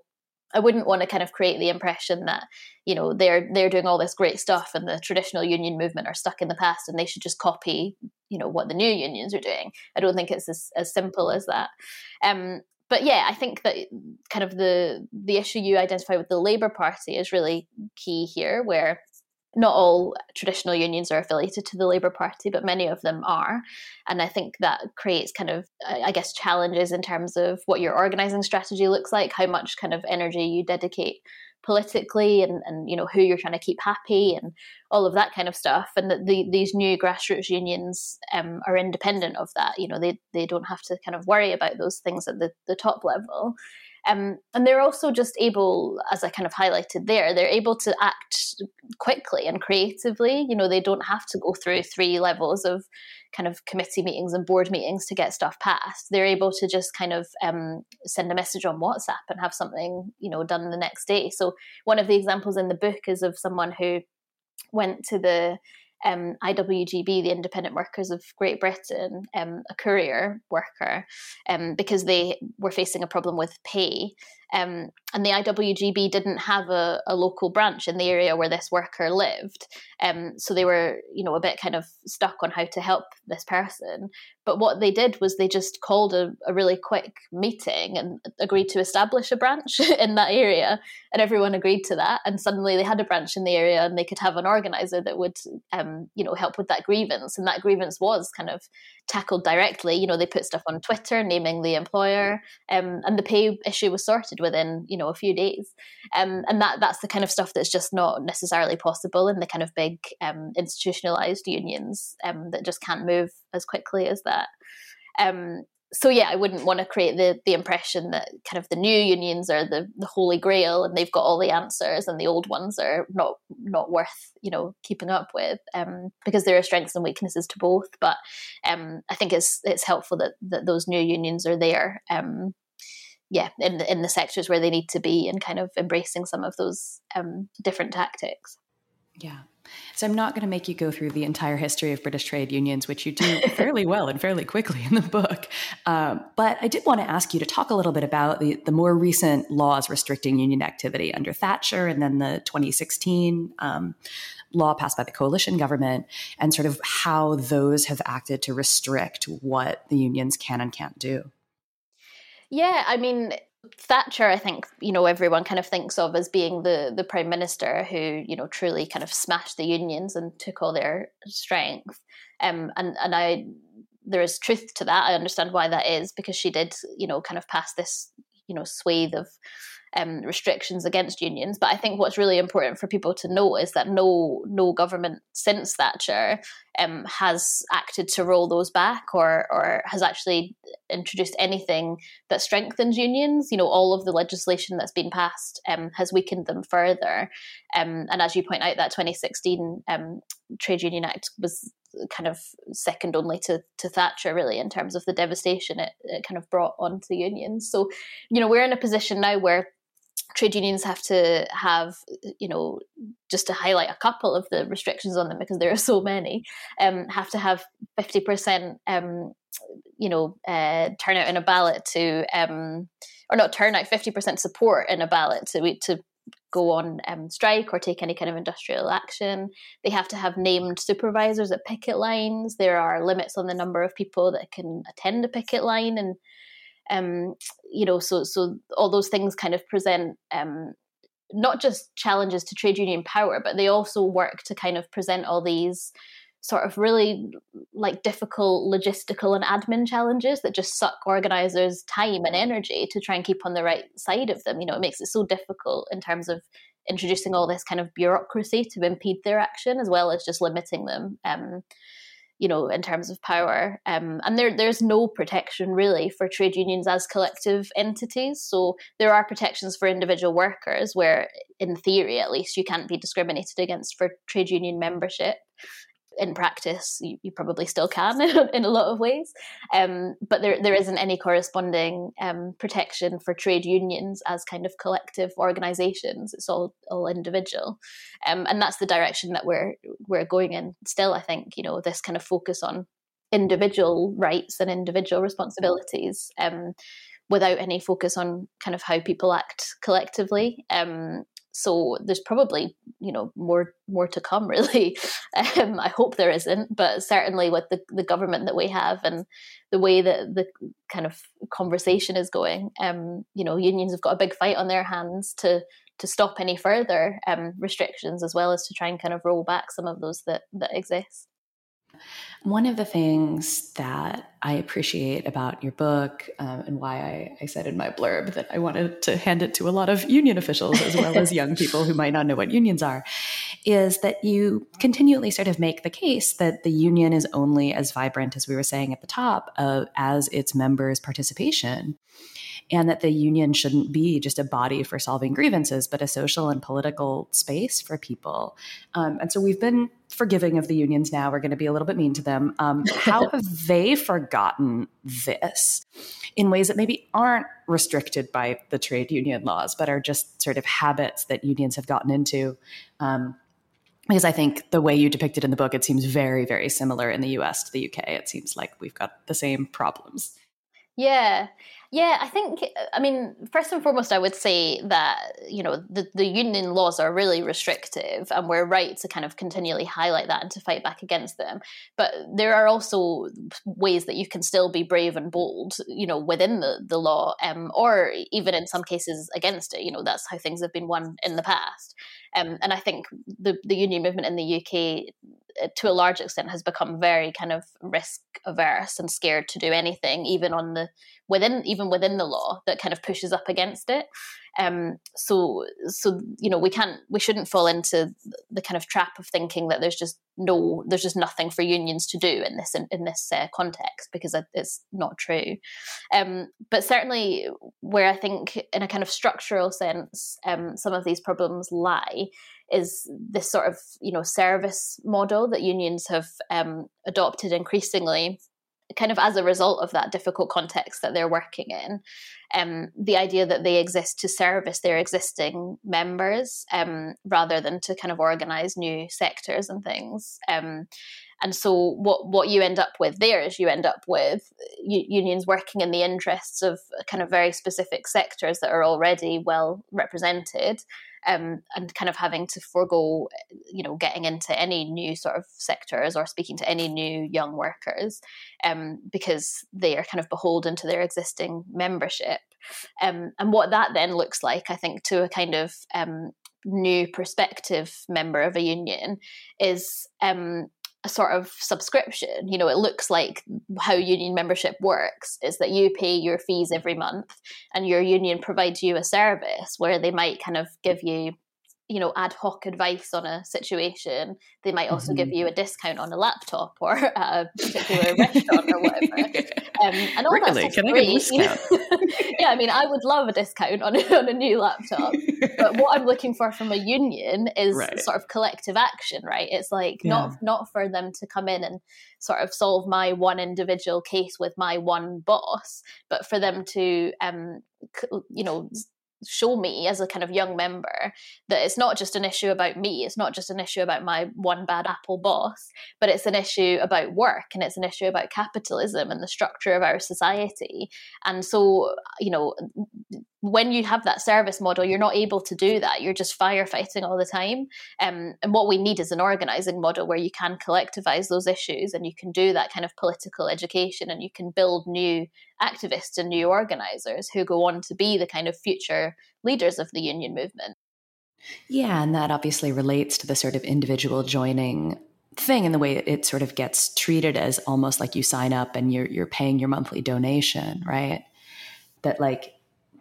I wouldn't want to kind of create the impression that you know they're they're doing all this great stuff and the traditional union movement are stuck in the past and they should just copy you know what the new unions are doing. I don't think it's as, as simple as that. Um, but yeah, I think that kind of the the issue you identify with the Labour Party is really key here, where not all traditional unions are affiliated to the Labour Party, but many of them are. And I think that creates kind of, I guess, challenges in terms of what your organising strategy looks like, how much kind of energy you dedicate politically and, and you know who you're trying to keep happy and all of that kind of stuff, and that the, these new grassroots unions um, are independent of that. You know, they they don't have to kind of worry about those things at the, the top level. Um, and they're also just able, as I kind of highlighted there, they're able to act quickly and creatively. You know, they don't have to go through three levels of kind of committee meetings and board meetings to get stuff passed. They're able to just kind of um, send a message on WhatsApp and have something, you know, done the next day. So one of the examples in the book is of someone who went to the um, IWGB, the Independent Workers of Great Britain, um, a courier worker, um, because they were facing a problem with pay. Um, and the IWGB didn't have a, a, local branch in the area where this worker lived. Um, so they were, you know, a bit kind of stuck on how to help this person. But what they did was they just called a, a really quick meeting and agreed to establish a branch in that area. And everyone agreed to that. And suddenly they had a branch in the area and they could have an organizer that would, um, you know, help with that grievance. And that grievance was kind of tackled directly. You know, they put stuff on Twitter naming the employer, um, and the pay issue was sorted within you know a few days. Um, and that that's the kind of stuff that's just not necessarily possible in the kind of big um, institutionalized unions um, that just can't move as quickly as that. Um, so yeah, I wouldn't want to create the the impression that kind of the new unions are the, the holy grail and they've got all the answers and the old ones are not not worth you know keeping up with um, because there are strengths and weaknesses to both. But um, I think it's it's helpful that that those new unions are there. Um, yeah, in the, in the sectors where they need to be and kind of embracing some of those um, different tactics. Yeah, so I'm not going to make you go through the entire history of British trade unions, which you do fairly well and fairly quickly in the book. Um, but I did want to ask you to talk a little bit about the, the more recent laws restricting union activity under Thatcher and then the 2016 um, law passed by the coalition government and sort of how those have acted to restrict what the unions can and can't do. Yeah, I mean, Thatcher, I think you know everyone kind of thinks of as being the the prime minister who you know truly kind of smashed the unions and took all their strength. Um, and and I there is truth to that. I understand why that is because she did you know kind of pass this you know swathe of um, restrictions against unions. But I think what's really important for people to know is that no no government since Thatcher um, has acted to roll those back or or has actually introduced anything that strengthens unions. You know, all of the legislation that's been passed um, has weakened them further. Um, and as you point out, that 2016 um, Trade Union Act was kind of second only to, to Thatcher, really, in terms of the devastation it, it kind of brought onto the unions. So, you know, we're in a position now where trade unions have to have, you know, just to highlight a couple of the restrictions on them because there are so many, um, have to have 50%, um, you know, uh, turnout in a ballot to, um, or not turnout, 50% support in a ballot to, to go on um, strike or take any kind of industrial action. They have to have named supervisors at picket lines. There are limits on the number of people that can attend a picket line and um, you know, so so all those things kind of present um, not just challenges to trade union power, but they also work to kind of present all these sort of really like difficult logistical and admin challenges that just suck organizers time and energy to try and keep on the right side of them. You know it makes it so difficult in terms of introducing all this kind of bureaucracy to impede their action as well as just limiting them. Um, you know, in terms of power. Um, and there, there's no protection really for trade unions as collective entities. So there are protections for individual workers, where in theory, at least, you can't be discriminated against for trade union membership in practice, you, you, probably still can in a lot of ways. Um, but there, there isn't any corresponding um, protection for trade unions as kind of collective organisations. It's all all individual, um, and that's the direction that we're we're going in. Still, I think you know this kind of focus on individual rights and individual responsibilities. Um, without any focus on kind of how people act collectively um, so there's probably you know more more to come really. Um, i hope there isn't but certainly with the, the government that we have and the way that the kind of conversation is going um, you know unions have got a big fight on their hands to to stop any further um, restrictions as well as to try and kind of roll back some of those that that exist one of the things that I appreciate about your book um, and why I, I, said in my blurb that I wanted to hand it to a lot of union officials as well as young people who might not know what unions are is that you continually sort of make the case that the union is only as vibrant as we were saying at the top uh, as its members' participation and that the union shouldn't be just a body for solving grievances, but a social and political space for people. Um, and so we've been forgiving of the unions now. We're going to be a little bit mean to them. Um, how have they forgotten this in ways that maybe aren't restricted by the trade union laws, but are just sort of habits that unions have gotten into? Um, because I think the way you depict it in the book, it seems very, very similar in the US to the UK. It seems like we've got the same problems. Yeah. Yeah, I think, I mean, first and foremost, I would say that, you know, the, the union laws are really restrictive and we're right to kind of continually highlight that and to fight back against them. But there are also ways that you can still be brave and bold, you know, within the, the law um, or even in some cases against it. You know, that's how things have been won in the past. Um, and I think the, the union movement in the UK uh, to a large extent has become very kind of risk averse and scared to do anything even on the within even within the law that kind of pushes up against it um, so so you know we can't we shouldn't fall into the kind of trap of thinking that there's just no there's just nothing for unions to do in this in, in this uh, context because it's not true. Um, but certainly where i think in a kind of structural sense um, some of these problems lie is this sort of you know service model that unions have um, adopted increasingly kind of as a result of that difficult context that they're working in um, the idea that they exist to service their existing members um, rather than to kind of organize new sectors and things. Um, and so what what you end up with there is you end up with u- unions working in the interests of kind of very specific sectors that are already well represented um, and kind of having to forego, you know, getting into any new sort of sectors or speaking to any new young workers um, because they are kind of beholden to their existing membership. Um, and what that then looks like, I think, to a kind of um, new prospective member of a union is um, a sort of subscription. You know, it looks like how union membership works is that you pay your fees every month and your union provides you a service where they might kind of give you you know ad hoc advice on a situation they might also mm-hmm. give you a discount on a laptop or a particular restaurant or whatever um, and all really? that Can great. I get yeah i mean i would love a discount on, on a new laptop but what i'm looking for from a union is right. sort of collective action right it's like yeah. not not for them to come in and sort of solve my one individual case with my one boss but for them to um you know show me as a kind of young member that it's not just an issue about me it's not just an issue about my one bad apple boss but it's an issue about work and it's an issue about capitalism and the structure of our society. And so you know when you have that service model, you're not able to do that. You're just firefighting all the time. Um, and what we need is an organizing model where you can collectivize those issues and you can do that kind of political education and you can build new activists and new organizers who go on to be the kind of future leaders of the union movement. Yeah, and that obviously relates to the sort of individual joining thing and the way it sort of gets treated as almost like you sign up and you're you're paying your monthly donation, right? That like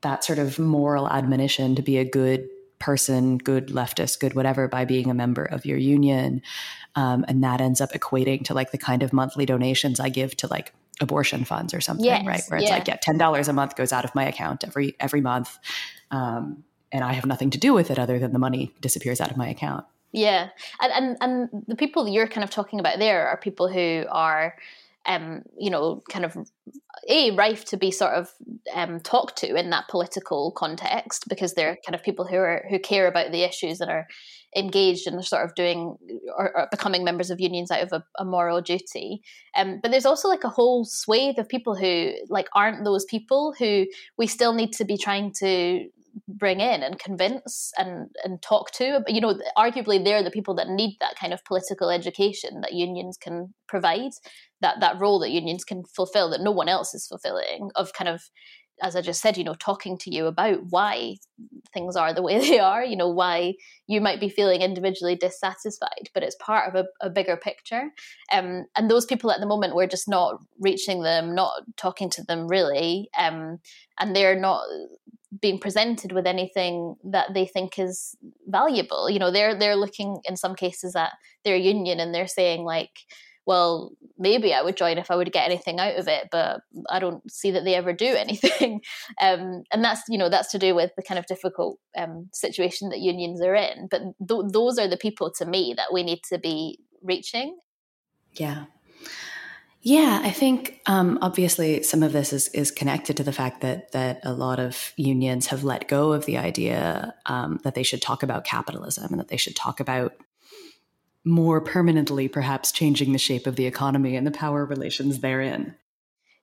that sort of moral admonition to be a good person, good leftist, good whatever, by being a member of your union. Um, and that ends up equating to like the kind of monthly donations I give to like abortion funds or something, yes, right? Where it's yeah. like, yeah, ten dollars a month goes out of my account every every month, um, and I have nothing to do with it other than the money disappears out of my account. Yeah, and and and the people you're kind of talking about there are people who are um, you know, kind of a rife to be sort of um, talked to in that political context because they're kind of people who are who care about the issues and are engaged and are sort of doing or, or becoming members of unions out of a, a moral duty. Um, but there's also like a whole swathe of people who like aren't those people who we still need to be trying to bring in and convince and and talk to you know arguably they're the people that need that kind of political education that unions can provide that that role that unions can fulfill that no one else is fulfilling of kind of as I just said, you know, talking to you about why things are the way they are, you know, why you might be feeling individually dissatisfied, but it's part of a, a bigger picture. Um, and those people at the moment, we're just not reaching them, not talking to them really. Um, and they're not being presented with anything that they think is valuable. You know, they're they're looking in some cases at their union and they're saying like, well, maybe I would join if I would get anything out of it, but I don't see that they ever do anything. Um, and that's you know that's to do with the kind of difficult um, situation that unions are in. But th- those are the people to me that we need to be reaching. Yeah. Yeah, I think um, obviously some of this is, is connected to the fact that that a lot of unions have let go of the idea um, that they should talk about capitalism and that they should talk about more permanently, perhaps changing the shape of the economy and the power relations therein.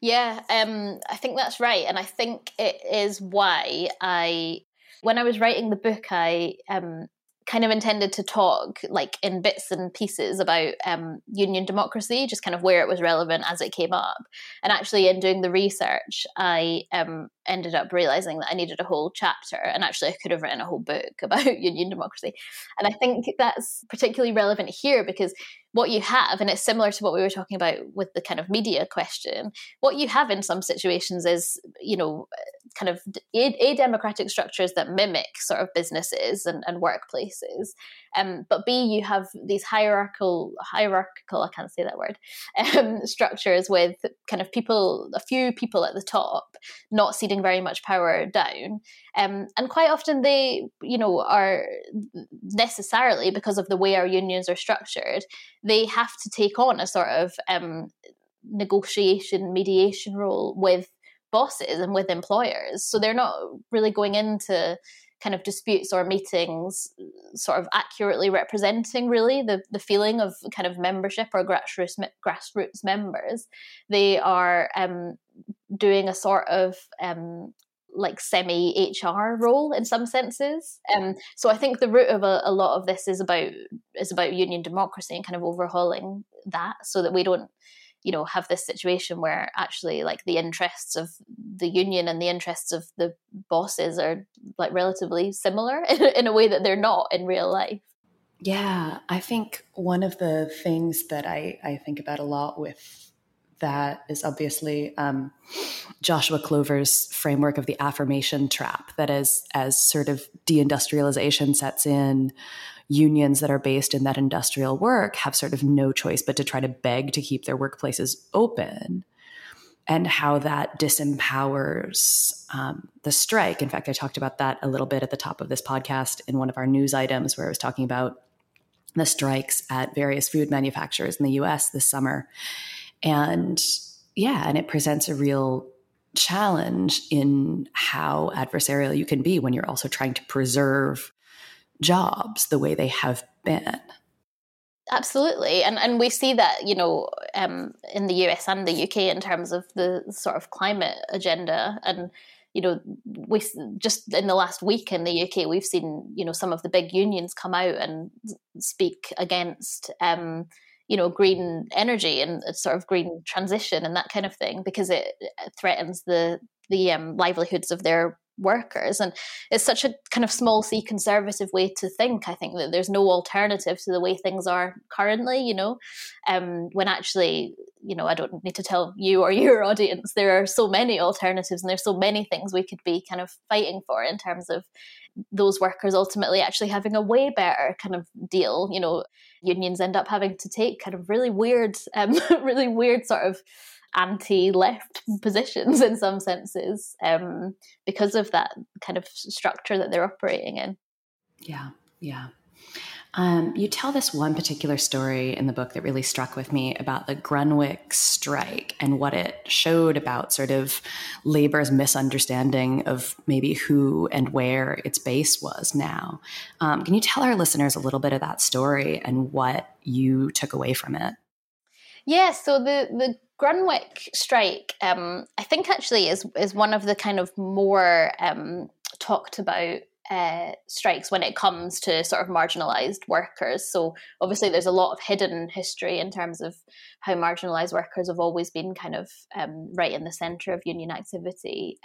Yeah, um, I think that's right, and I think it is why I, when I was writing the book, I um, kind of intended to talk like in bits and pieces about um, union democracy, just kind of where it was relevant as it came up. And actually, in doing the research, I um, ended up realizing that I needed a whole chapter. And actually, I could have written a whole book about union democracy. And I think that's particularly relevant here because what you have, and it's similar to what we were talking about with the kind of media question, what you have in some situations is, you know, kind of a, democratic structures that mimic sort of businesses and, and workplaces. Um, but B, you have these hierarchical, hierarchical, I can't say that word, um, structures with kind of people, a few people at the top, not ceding very much power down. Um, and quite often they, you know, are necessarily because of the way our unions are structured, they have to take on a sort of um, negotiation, mediation role with bosses and with employers. So they're not really going into kind of disputes or meetings sort of accurately representing really the, the feeling of kind of membership or grassroots grassroots members they are um, doing a sort of um, like semi HR role in some senses. Um, so I think the root of a, a, lot of this is about is about union democracy and kind of overhauling that, so that we don't you know have this situation where actually like the interests of the union and the interests of the bosses are like relatively similar in, in a way that they're not in real life yeah i think one of the things that i i think about a lot with that is obviously um, Joshua Clover's framework of the affirmation trap. That as as sort of deindustrialization sets in, unions that are based in that industrial work have sort of no choice but to try to beg to keep their workplaces open and how that disempowers um, the strike. In fact, I talked about that a little bit at the top of this podcast in one of our news items where I was talking about the strikes at various food manufacturers in the US this summer. And yeah, and it presents a real challenge in how adversarial you can be when you're also trying to preserve jobs the way they have been. Absolutely, and and we see that you know um, in the US and the UK in terms of the sort of climate agenda, and you know we just in the last week in the UK we've seen you know some of the big unions come out and speak against um, you know green energy and sort of green transition and that kind of thing because it threatens the the um, livelihoods of their workers. And it's such a kind of small c conservative way to think. I think that there's no alternative to the way things are currently, you know, um, when actually, you know, I don't need to tell you or your audience, there are so many alternatives and there's so many things we could be kind of fighting for in terms of those workers ultimately actually having a way better kind of deal. You know, unions end up having to take kind of really weird, um, really weird sort of anti-left positions in some senses um, because of that kind of structure that they're operating in. Yeah, yeah. Um, you tell this one particular story in the book that really struck with me about the Grunwick strike and what it showed about sort of labor's misunderstanding of maybe who and where its base was now. Um, can you tell our listeners a little bit of that story and what you took away from it? Yeah, so the the Grunwick strike, um, I think actually is is one of the kind of more um, talked about uh, strikes when it comes to sort of marginalized workers. So obviously, there's a lot of hidden history in terms of how marginalized workers have always been kind of um, right in the center of union activity.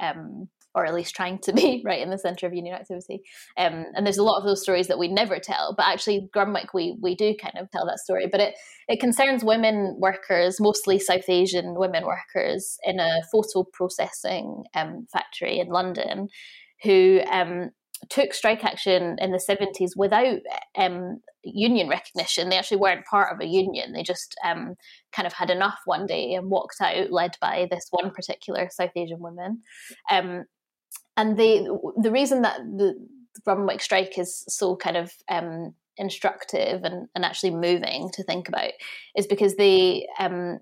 Or at least trying to be right in the center of union activity. Um, and there's a lot of those stories that we never tell, but actually Grunwick we we do kind of tell that story. But it it concerns women workers, mostly South Asian women workers in a photo processing um, factory in London, who um, took strike action in the 70s without um, union recognition. They actually weren't part of a union. They just um, kind of had enough one day and walked out, led by this one particular South Asian woman. Um, and they, the reason that the Grunwick strike is so kind of um, instructive and, and actually moving to think about is because they um,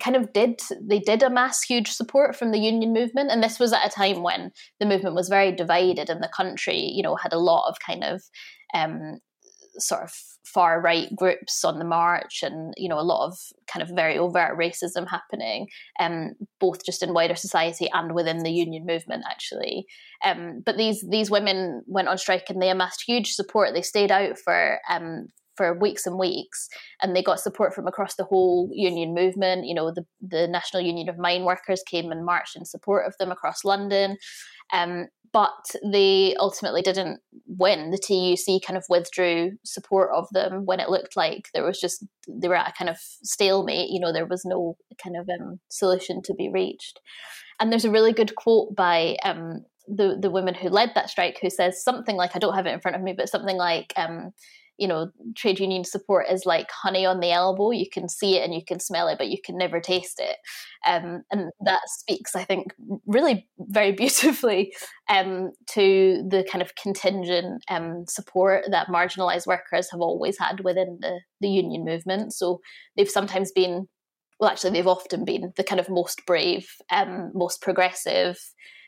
kind of did they did amass huge support from the union movement. And this was at a time when the movement was very divided and the country you know had a lot of kind of um, sort of far right groups on the march and you know a lot of kind of very overt racism happening um, both just in wider society and within the union movement actually. Um, but these these women went on strike and they amassed huge support. They stayed out for um, for weeks and weeks and they got support from across the whole union movement. You know the, the national union of mine workers came and marched in support of them across london um, but they ultimately didn't win. The TUC kind of withdrew support of them when it looked like there was just they were at a kind of stalemate. You know, there was no kind of um, solution to be reached. And there's a really good quote by um, the the woman who led that strike, who says something like, "I don't have it in front of me, but something like." Um, you know, trade union support is like honey on the elbow. You can see it and you can smell it, but you can never taste it. Um, and that speaks, I think, really very beautifully um, to the kind of contingent um, support that marginalized workers have always had within the, the union movement. So they've sometimes been, well, actually, they've often been the kind of most brave, um, most progressive,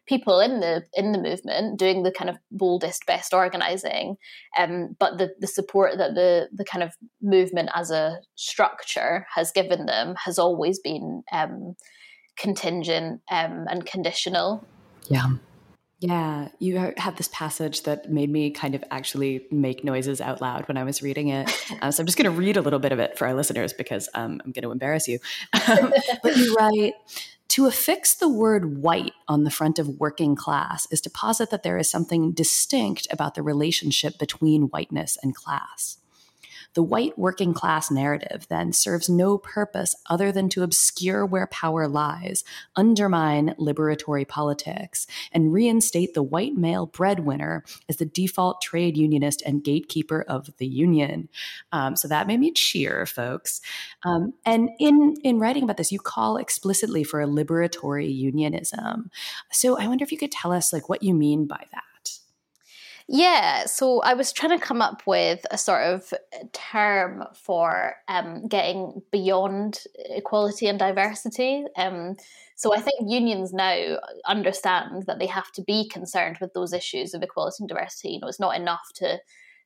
people in the in the movement doing the kind of boldest, best organizing, um, but the the support that the the kind of movement as a structure has given them has always been um, contingent um, and conditional. Yeah. Yeah, you have this passage that made me kind of actually make noises out loud when I was reading it. Uh, so I'm just going to read a little bit of it for our listeners because um, I'm going to embarrass you. Um, but you write to affix the word white on the front of working class is to posit that there is something distinct about the relationship between whiteness and class. The white working class narrative then serves no purpose other than to obscure where power lies, undermine liberatory politics, and reinstate the white male breadwinner as the default trade unionist and gatekeeper of the union. Um, so that made me cheer, folks. Um, and in in writing about this, you call explicitly for a liberatory unionism. So I wonder if you could tell us like what you mean by that. Yeah, so I was trying to come up with a sort of term for um, getting beyond equality and diversity. Um, so I think unions now understand that they have to be concerned with those issues of equality and diversity. You know, it's not enough to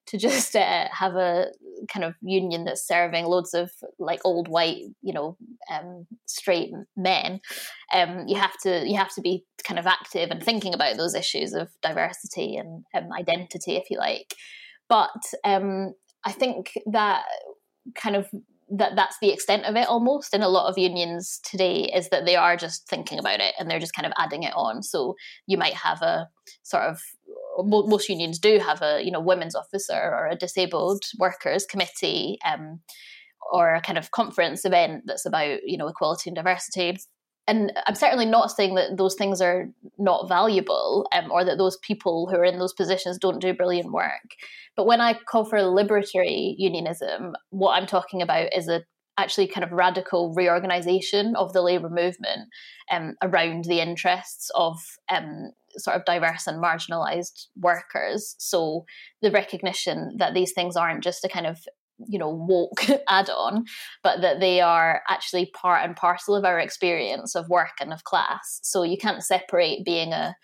to just uh, have a kind of union that's serving loads of like old white you know um, straight men um, you have to you have to be kind of active and thinking about those issues of diversity and um, identity if you like. But um, i think that kind of that that's the extent of it almost. In a lot of unions today is that they are just thinking about it and they're just kind of adding it on. So you might have a sort of most unions do have a you know women's officer or a disabled workers committee um, or a kind of conference event that's about you know equality and diversity and I'm certainly not saying that those things are not valuable um, or that those people who are in those positions don't do brilliant work. But when I call for liberatory unionism, what I'm talking about is a actually kind of radical reorganization of the labour movement um, around the interests of um, sort of diverse and marginalized workers. So the recognition that these things aren't just a kind of you know woke add-on but that they are actually part and parcel of our experience of work and of class. So you can't separate being a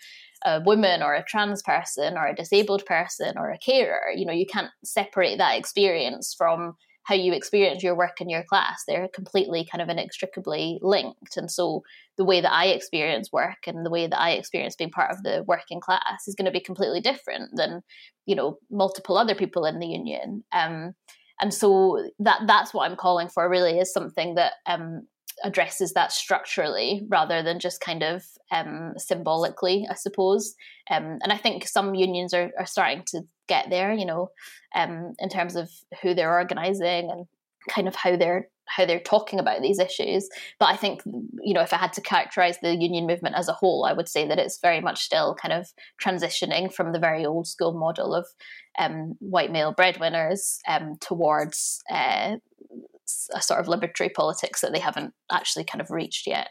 a woman or a trans person or a disabled person or a carer. You know you can't separate that experience from how you experience your work and your class. They're completely kind of inextricably linked. And so the way that i experience work and the way that i experience being part of the working class is going to be completely different than you know multiple other people in the union. Um, and so that that's what I'm calling for really is something that um, addresses that structurally rather than just kind of um, symbolically, I suppose. Um, and I think some unions are, are starting to get there, you know, um, in terms of who they're organising and kind of how they're how they're talking about these issues. But I think, you know, if I had to characterize the union movement as a whole, I would say that it's very much still kind of transitioning from the very old school model of um, white male breadwinners um, towards uh, a sort of liberatory politics that they haven't actually kind of reached yet.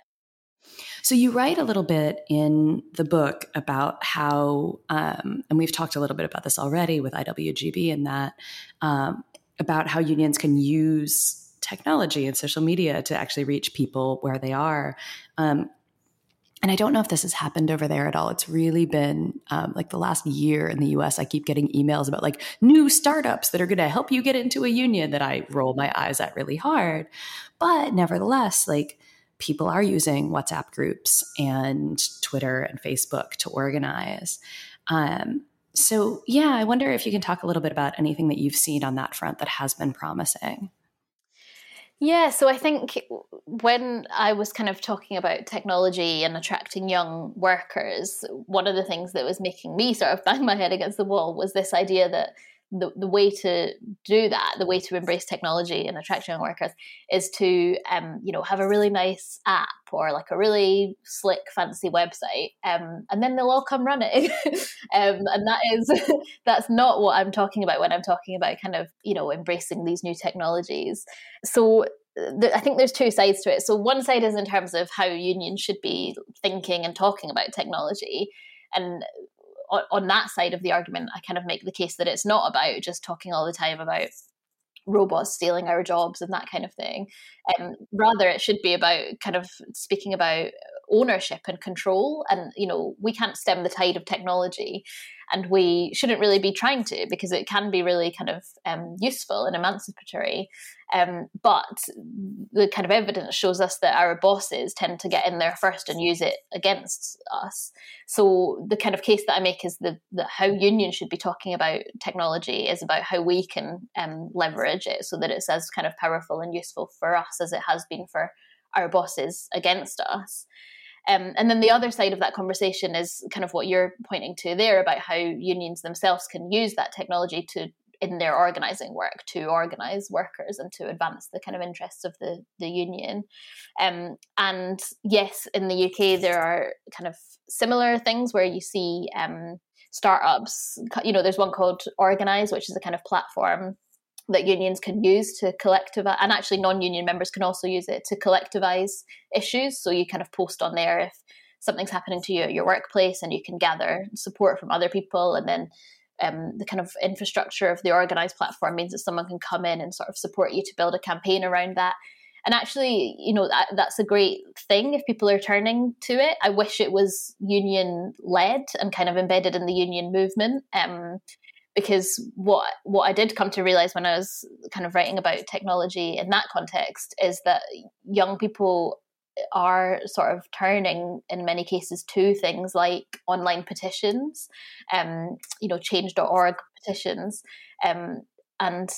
So you write a little bit in the book about how, um, and we've talked a little bit about this already with IWGB and that, um, about how unions can use technology and social media to actually reach people where they are. Um, and I don't know if this has happened over there at all. It's really been um, like the last year in the US, I keep getting emails about like new startups that are going to help you get into a union that I roll my eyes at really hard. But nevertheless, like people are using WhatsApp groups and Twitter and Facebook to organize. Um, so, yeah, I wonder if you can talk a little bit about anything that you've seen on that front that has been promising. Yeah, so I think when I was kind of talking about technology and attracting young workers, one of the things that was making me sort of bang my head against the wall was this idea that the, the way to do that, the way to embrace technology and attract young workers is to, um, you know, have a really nice app or like a really slick, fancy website, um, and then they'll all come running. um, and that is, that's not what I'm talking about when I'm talking about kind of, you know, embracing these new technologies. So I think there's two sides to it. So one side is in terms of how unions should be thinking and talking about technology, and on, that side of the argument, I kind of make the case that it's not about just talking all the time about robots stealing our jobs and that kind of thing. Um, rather, it should be about kind of speaking about ownership and control. And, you know, we can't stem the tide of technology and we shouldn't really be trying to because it can be really kind of um, useful and emancipatory. Um, but the kind of evidence shows us that our bosses tend to get in there first and use it against us. So the kind of case that I make is that how unions should be talking about technology is about how we can um, leverage it so that it's as kind of powerful and useful for us as it has been for our bosses against us. Um, and then the other side of that conversation is kind of what you're pointing to there about how unions themselves can use that technology to in their organizing work to organize workers and to advance the kind of interests of the, the union. Um, and yes, in the UK, there are kind of similar things where you see um, startups, you know, there's one called Organize, which is a kind of platform that unions can use to collectivize, and actually non-union members can also use it to collectivize issues. So you kind of post on there if something's happening to you at your workplace, and you can gather support from other people, and then um, the kind of infrastructure of the organized platform means that someone can come in and sort of support you to build a campaign around that. And actually, you know, that, that's a great thing if people are turning to it. I wish it was union led and kind of embedded in the union movement. Um, because what what I did come to realize when I was kind of writing about technology in that context is that young people are sort of turning in many cases to things like online petitions, um, you know, change.org petitions, um, and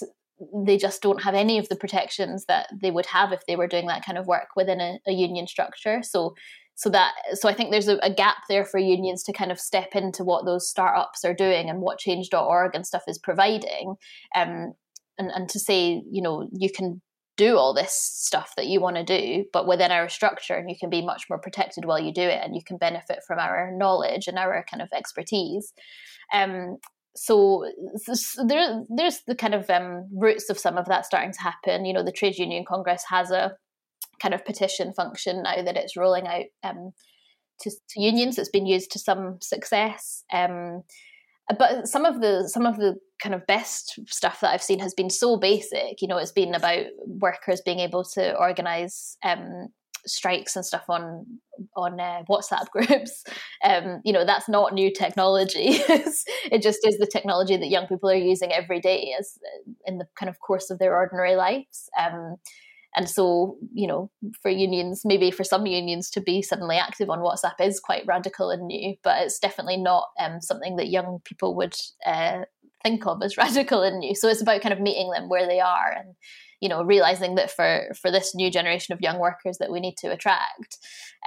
they just don't have any of the protections that they would have if they were doing that kind of work within a, a union structure. So so that so i think there's a, a, gap there for unions to kind of step into what those startups are doing and what change.org and stuff is providing um, and, and to say you know you can do all this stuff that you want to do but within our structure and you can be much more protected while you do it and you can benefit from our knowledge and our kind of expertise. Um, so there, there's the kind of um, roots of some of that starting to happen. You know the trade union congress has a kind of petition function now that it's rolling out um, to, to, unions. It's been used to some success. Um, but some of the some of the kind of best stuff that I've seen has been so basic. You know, it's been about workers being able to organise um, strikes and stuff on on uh, WhatsApp groups. Um, you know, that's not new technology. it just is the technology that young people are using every day as in the kind of course of their ordinary lives. Um, and so, you know, for unions, maybe for some unions to be suddenly active on WhatsApp is quite radical and new, but it's definitely not um, something that young people would uh, think of as radical and new. So it's about kind of meeting them where they are and, you know, realizing that for for this new generation of young workers that we need to attract,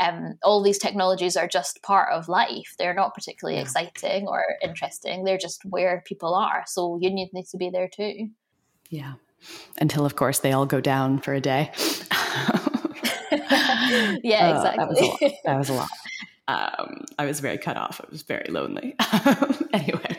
um, all these technologies are just part of life. They're not particularly yeah. exciting or interesting. They're just where people are. So unions need to be there too. Yeah. Until, of course, they all go down for a day. yeah, exactly. Uh, that was a lot. That was a lot. Um, I was very cut off. I was very lonely. anyway,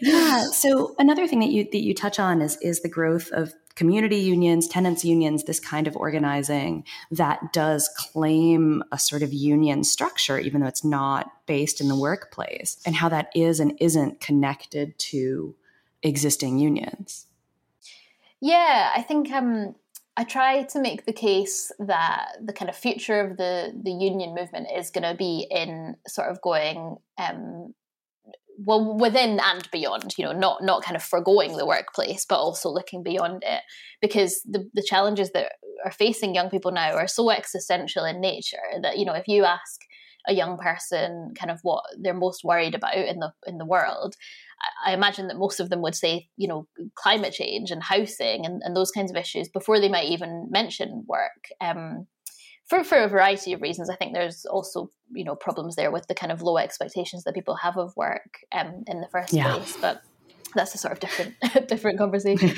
yeah. So another thing that you that you touch on is is the growth of community unions, tenants unions, this kind of organizing that does claim a sort of union structure, even though it's not based in the workplace, and how that is and isn't connected to existing unions. Yeah, I think um, I try to make the case that the kind of future of the the union movement is going to be in sort of going um, well within and beyond you know not not kind of foregoing the workplace but also looking beyond it. Because the the challenges that are facing young people now are so existential in nature that you know if you ask a young person kind of what they're most worried about in the in the world I imagine that most of them would say, you know, climate change and housing and, and those kinds of issues before they might even mention work. Um, for, for a variety of reasons, I think there's also, you know, problems there with the kind of low expectations that people have of work um, in the first yeah. place. But that's a sort of different different conversation.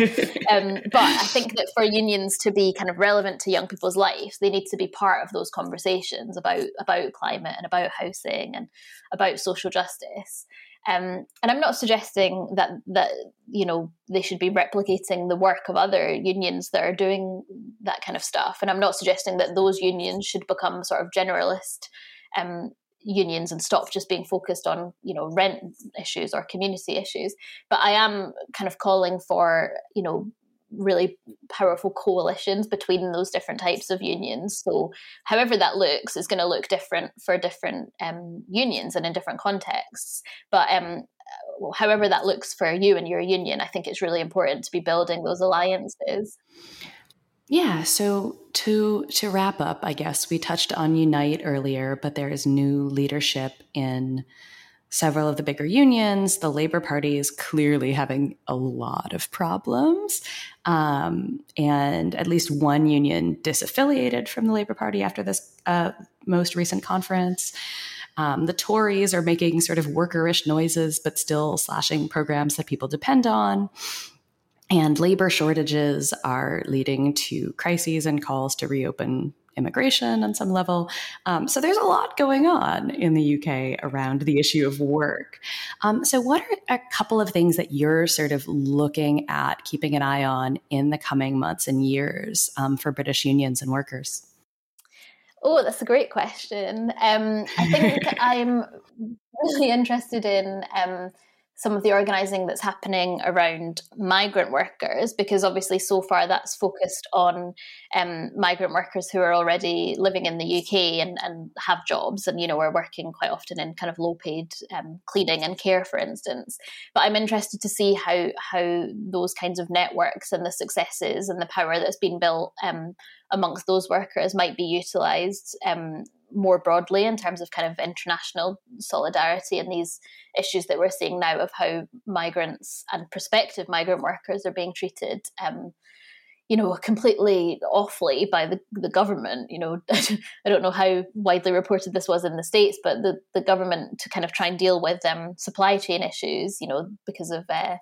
um, but I think that for unions to be kind of relevant to young people's lives, they need to be part of those conversations about about climate and about housing and about social justice. Um, and I'm not suggesting that that you know they should be replicating the work of other unions that are doing that kind of stuff. And I'm not suggesting that those unions should become sort of generalist um, unions and stop just being focused on you know rent issues or community issues. But I am kind of calling for you know really powerful coalitions between those different types of unions. So, however that looks, is going to look different for different um, unions and in different contexts. But um, however that looks for you and your union, I think it's really important to be building those alliances. Yeah, so to to wrap up, I guess we touched on Unite earlier, but there is new leadership in several of the bigger unions. The Labor Party is clearly having a lot of problems. Um, and at least one union disaffiliated from the Labor Party after this uh, most recent conference. Um, the Tories are making sort of workerish noises, but still slashing programs that people depend on. And labor shortages are leading to crises and calls to reopen immigration on some level. Um, so there's a lot going on in the UK around the issue of work. Um, so, what are a couple of things that you're sort of looking at, keeping an eye on in the coming months and years um, for British unions and workers? Oh, that's a great question. Um, I think I'm really interested in um, some of the organising that's happening around migrant workers, because obviously so far that's focused on um, migrant workers who are already living in the UK and, and have jobs and, you know, are working quite often in kind of low paid um, cleaning and care, for instance. But I'm interested to see how, how those kinds of networks and the successes and the power that's been built um, amongst those workers might be utilised um, more broadly in terms of kind of international solidarity and these issues that we're seeing now of how migrants and prospective migrant workers are being treated um, you know completely awfully by the, the government. You know i don't know how widely reported this was in the states but the, the government to kind of try and deal with um, supply chain issues you know because of uh,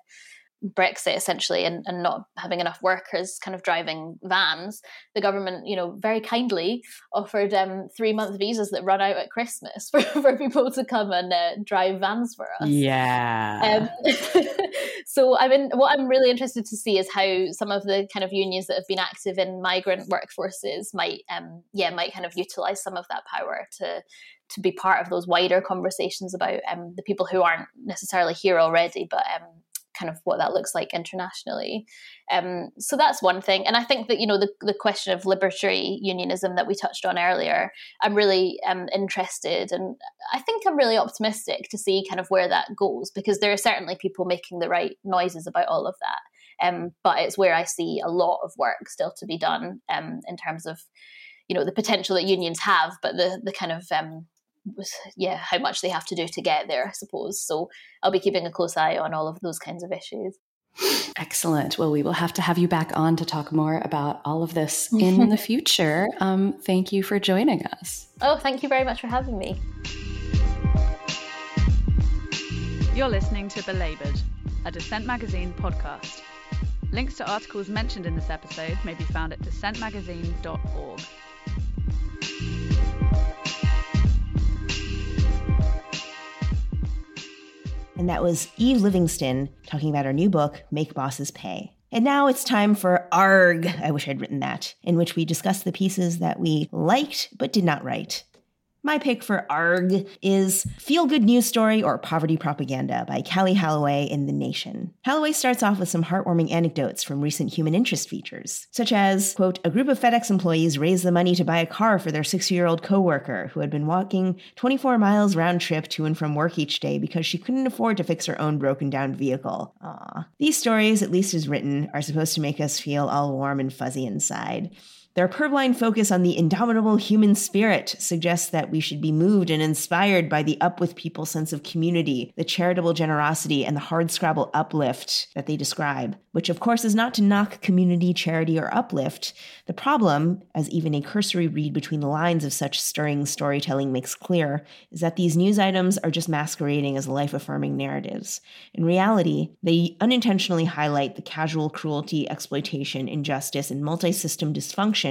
Brexit essentially and, and not having enough workers kind of driving vans, the government, you know, very kindly offered um, three month visas that run out at Christmas for, for people to come and uh, drive vans for us. Yeah. Um, so I mean, what I'm really interested to see is how some of the kind of unions that have been active in migrant workforces might, um, yeah, might kind of utilize some of that power to to be part of those wider conversations about um, the people who aren't necessarily here already, but um, kind of what that looks like internationally. Um, so that's one thing. And I think that, you know, the, the question of liberatory unionism that we touched on earlier, I'm really um, interested and I think I'm really optimistic to see kind of where that goes because there are certainly people making the right noises about all of that. Um, but it's where I see a lot of work still to be done um, in terms of, you know, the potential that unions have, but the, the kind of um, yeah how much they have to do to get there i suppose so i'll be keeping a close eye on all of those kinds of issues Excellent. Well, we will have to have you back on to talk more about all of this in the future. Um, thank you for joining us. Oh, thank you very much for having me. You're listening to Belabored, a Dissent Magazine podcast. Links to articles mentioned in this episode may be found at dissentmagazine.org. And that was Eve Livingston talking about her new book, Make Bosses Pay. And now it's time for ARG, I wish I'd written that, in which we discuss the pieces that we liked but did not write. My pick for ARG is Feel Good News Story or Poverty Propaganda by Kali Holloway in The Nation. Holloway starts off with some heartwarming anecdotes from recent human interest features, such as, quote, a group of FedEx employees raised the money to buy a car for their six-year-old coworker who had been walking 24 miles round trip to and from work each day because she couldn't afford to fix her own broken down vehicle. Aw. These stories, at least as written, are supposed to make us feel all warm and fuzzy inside. Their purblind focus on the indomitable human spirit suggests that we should be moved and inspired by the up with people sense of community, the charitable generosity, and the hardscrabble uplift that they describe, which of course is not to knock community, charity, or uplift. The problem, as even a cursory read between the lines of such stirring storytelling makes clear, is that these news items are just masquerading as life affirming narratives. In reality, they unintentionally highlight the casual cruelty, exploitation, injustice, and multi system dysfunction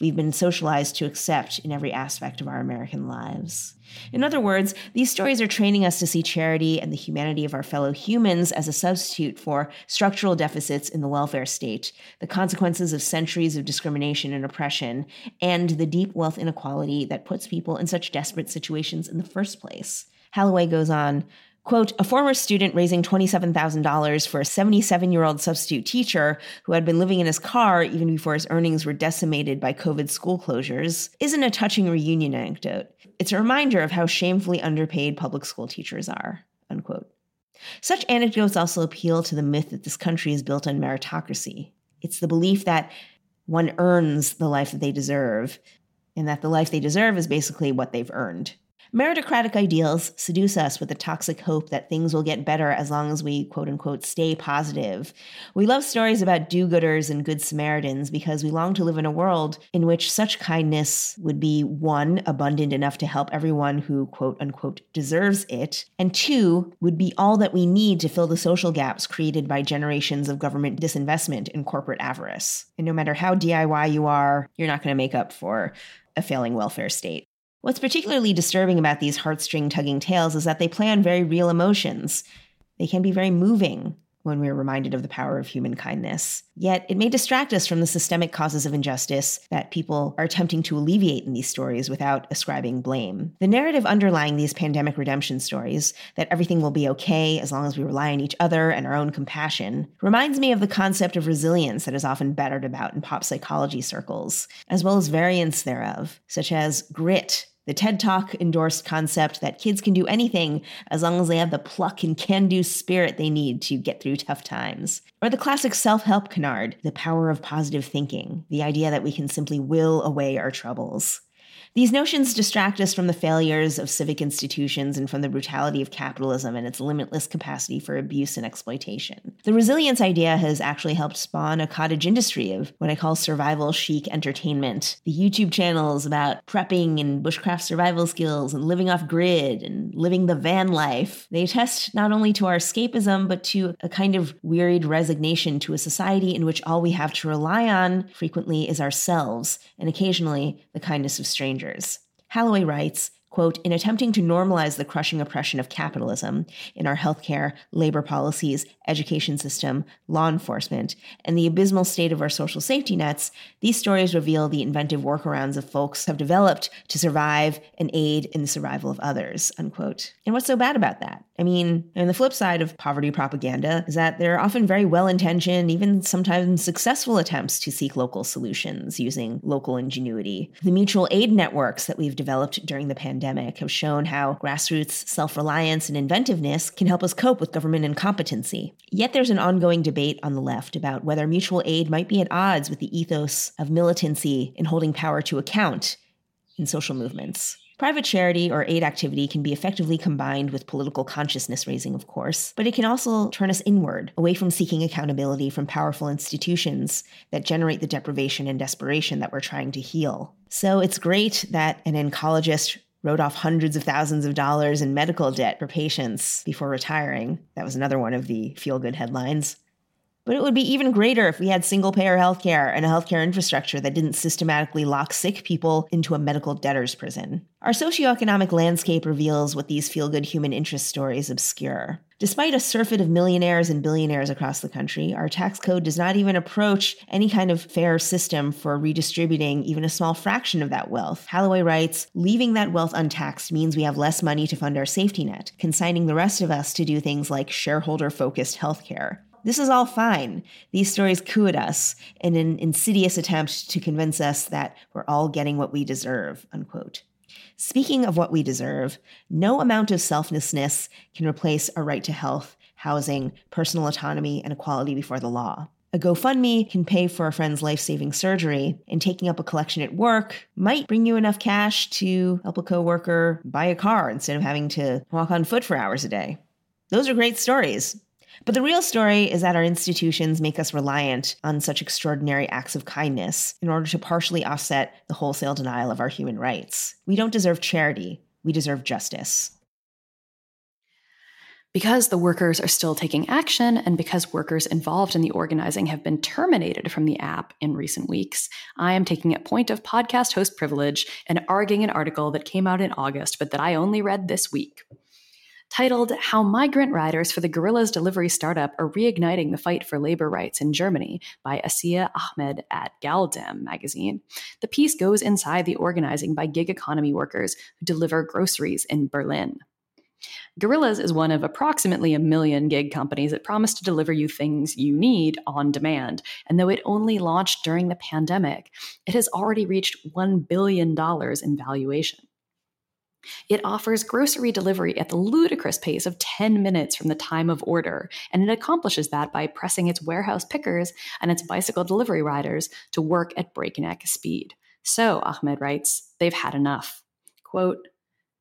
we've been socialized to accept in every aspect of our American lives. In other words, these stories are training us to see charity and the humanity of our fellow humans as a substitute for structural deficits in the welfare state, the consequences of centuries of discrimination and oppression, and the deep wealth inequality that puts people in such desperate situations in the first place. Holloway goes on, Quote, a former student raising $27,000 for a 77 year old substitute teacher who had been living in his car even before his earnings were decimated by COVID school closures isn't a touching reunion anecdote. It's a reminder of how shamefully underpaid public school teachers are. Unquote. Such anecdotes also appeal to the myth that this country is built on meritocracy. It's the belief that one earns the life that they deserve, and that the life they deserve is basically what they've earned. Meritocratic ideals seduce us with the toxic hope that things will get better as long as we, quote unquote, stay positive. We love stories about do gooders and good Samaritans because we long to live in a world in which such kindness would be one, abundant enough to help everyone who, quote unquote, deserves it, and two, would be all that we need to fill the social gaps created by generations of government disinvestment and corporate avarice. And no matter how DIY you are, you're not going to make up for a failing welfare state. What's particularly disturbing about these heartstring tugging tales is that they play on very real emotions. They can be very moving when we're reminded of the power of human kindness. Yet it may distract us from the systemic causes of injustice that people are attempting to alleviate in these stories without ascribing blame. The narrative underlying these pandemic redemption stories, that everything will be okay as long as we rely on each other and our own compassion, reminds me of the concept of resilience that is often battered about in pop psychology circles, as well as variants thereof, such as grit the TED Talk endorsed concept that kids can do anything as long as they have the pluck and can do spirit they need to get through tough times. Or the classic self help canard, the power of positive thinking, the idea that we can simply will away our troubles. These notions distract us from the failures of civic institutions and from the brutality of capitalism and its limitless capacity for abuse and exploitation. The resilience idea has actually helped spawn a cottage industry of what I call survival chic entertainment. The YouTube channels about prepping and bushcraft survival skills and living off grid and living the van life. They attest not only to our escapism, but to a kind of wearied resignation to a society in which all we have to rely on frequently is ourselves and occasionally the kindness of strangers. Holloway writes, quote, in attempting to normalize the crushing oppression of capitalism in our healthcare, labor policies, education system, law enforcement, and the abysmal state of our social safety nets, these stories reveal the inventive workarounds of folks have developed to survive and aid in the survival of others, unquote. And what's so bad about that? I mean, and the flip side of poverty propaganda is that there are often very well intentioned, even sometimes successful attempts to seek local solutions using local ingenuity. The mutual aid networks that we've developed during the pandemic have shown how grassroots self reliance and inventiveness can help us cope with government incompetency. Yet there's an ongoing debate on the left about whether mutual aid might be at odds with the ethos of militancy in holding power to account in social movements. Private charity or aid activity can be effectively combined with political consciousness raising, of course, but it can also turn us inward, away from seeking accountability from powerful institutions that generate the deprivation and desperation that we're trying to heal. So it's great that an oncologist wrote off hundreds of thousands of dollars in medical debt for patients before retiring. That was another one of the feel good headlines. But it would be even greater if we had single payer healthcare and a healthcare infrastructure that didn't systematically lock sick people into a medical debtor's prison. Our socioeconomic landscape reveals what these feel good human interest stories obscure. Despite a surfeit of millionaires and billionaires across the country, our tax code does not even approach any kind of fair system for redistributing even a small fraction of that wealth. Holloway writes Leaving that wealth untaxed means we have less money to fund our safety net, consigning the rest of us to do things like shareholder focused healthcare. This is all fine. These stories coo at us in an insidious attempt to convince us that we're all getting what we deserve, unquote. Speaking of what we deserve, no amount of selflessness can replace a right to health, housing, personal autonomy, and equality before the law. A GoFundMe can pay for a friend's life saving surgery, and taking up a collection at work might bring you enough cash to help a coworker buy a car instead of having to walk on foot for hours a day. Those are great stories. But the real story is that our institutions make us reliant on such extraordinary acts of kindness in order to partially offset the wholesale denial of our human rights. We don't deserve charity, we deserve justice. Because the workers are still taking action and because workers involved in the organizing have been terminated from the app in recent weeks, I am taking a point of podcast host privilege and arguing an article that came out in August but that I only read this week titled How Migrant Riders for the Gorillas Delivery Startup Are Reigniting the Fight for Labor Rights in Germany by Asiya Ahmed at gal-dem magazine. The piece goes inside the organizing by gig economy workers who deliver groceries in Berlin. Gorillas is one of approximately a million gig companies that promise to deliver you things you need on demand. And though it only launched during the pandemic, it has already reached $1 billion in valuation. It offers grocery delivery at the ludicrous pace of 10 minutes from the time of order, and it accomplishes that by pressing its warehouse pickers and its bicycle delivery riders to work at breakneck speed. So, Ahmed writes, they've had enough. Quote,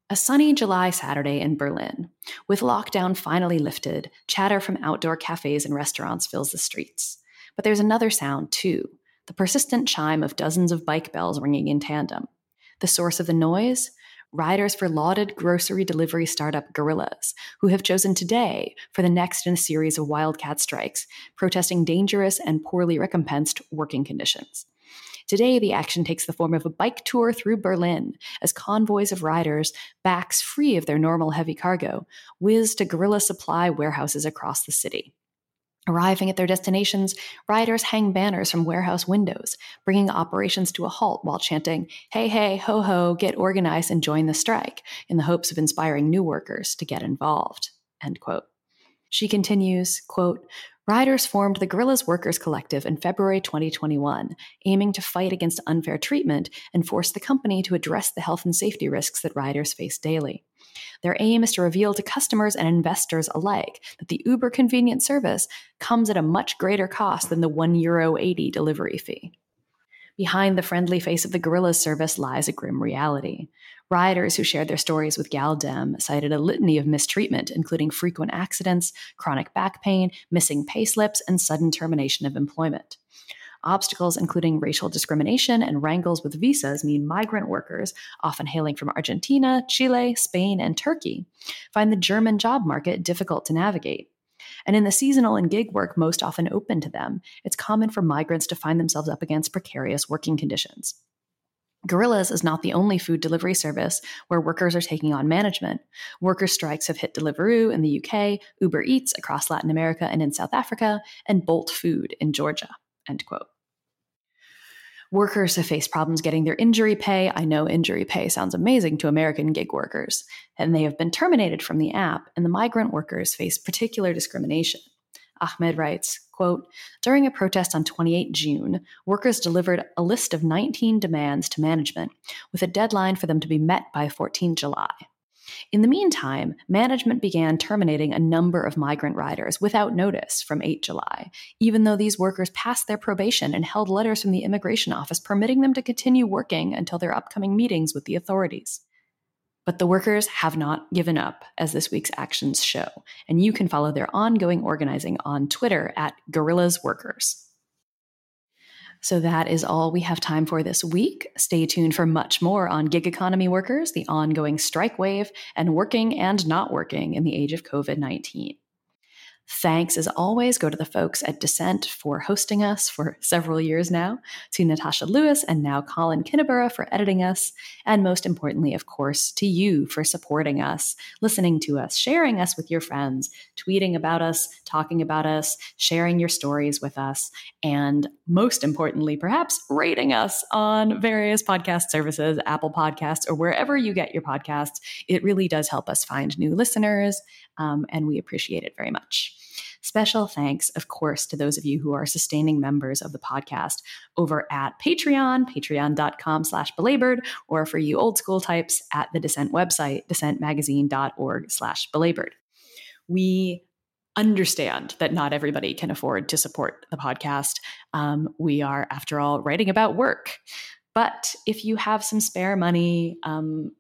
a sunny July Saturday in Berlin. With lockdown finally lifted, chatter from outdoor cafes and restaurants fills the streets. But there's another sound, too the persistent chime of dozens of bike bells ringing in tandem. The source of the noise? Riders for lauded grocery delivery startup Gorillas, who have chosen today for the next in a series of wildcat strikes, protesting dangerous and poorly recompensed working conditions. Today, the action takes the form of a bike tour through Berlin as convoys of riders, backs free of their normal heavy cargo, whiz to Gorilla supply warehouses across the city. Arriving at their destinations, riders hang banners from warehouse windows, bringing operations to a halt while chanting, Hey, hey, ho, ho, get organized and join the strike, in the hopes of inspiring new workers to get involved. End quote. She continues, quote, Riders formed the Gorillas Workers Collective in February 2021, aiming to fight against unfair treatment and force the company to address the health and safety risks that riders face daily. Their aim is to reveal to customers and investors alike that the uber convenient service comes at a much greater cost than the €1.80 Euro delivery fee. Behind the friendly face of the Gorillas service lies a grim reality. Riders who shared their stories with gal-dem cited a litany of mistreatment, including frequent accidents, chronic back pain, missing pay slips, and sudden termination of employment. Obstacles including racial discrimination and wrangles with visas mean migrant workers, often hailing from Argentina, Chile, Spain, and Turkey, find the German job market difficult to navigate. And in the seasonal and gig work most often open to them, it's common for migrants to find themselves up against precarious working conditions. Gorillas is not the only food delivery service where workers are taking on management. Worker strikes have hit Deliveroo in the UK, Uber Eats across Latin America and in South Africa, and Bolt Food in Georgia. End quote. Workers have faced problems getting their injury pay. I know injury pay sounds amazing to American gig workers, and they have been terminated from the app, and the migrant workers face particular discrimination. Ahmed writes, quote, During a protest on 28 June, workers delivered a list of 19 demands to management, with a deadline for them to be met by 14 July. In the meantime, management began terminating a number of migrant riders without notice from 8 July, even though these workers passed their probation and held letters from the immigration office permitting them to continue working until their upcoming meetings with the authorities. But the workers have not given up, as this week's actions show, and you can follow their ongoing organizing on Twitter at Gorillas Workers. So that is all we have time for this week. Stay tuned for much more on gig economy workers, the ongoing strike wave, and working and not working in the age of COVID 19. Thanks as always go to the folks at Dissent for hosting us for several years now, to Natasha Lewis and now Colin Kinniburgh for editing us, and most importantly, of course, to you for supporting us, listening to us, sharing us with your friends, tweeting about us, talking about us, sharing your stories with us, and most importantly, perhaps rating us on various podcast services, Apple Podcasts, or wherever you get your podcasts. It really does help us find new listeners, um, and we appreciate it very much. Special thanks, of course, to those of you who are sustaining members of the podcast over at Patreon, patreon.com slash belabored, or for you old school types at the Dissent website, dissentmagazine.org slash belabored. We understand that not everybody can afford to support the podcast. Um, we are, after all, writing about work. But if you have some spare money, um,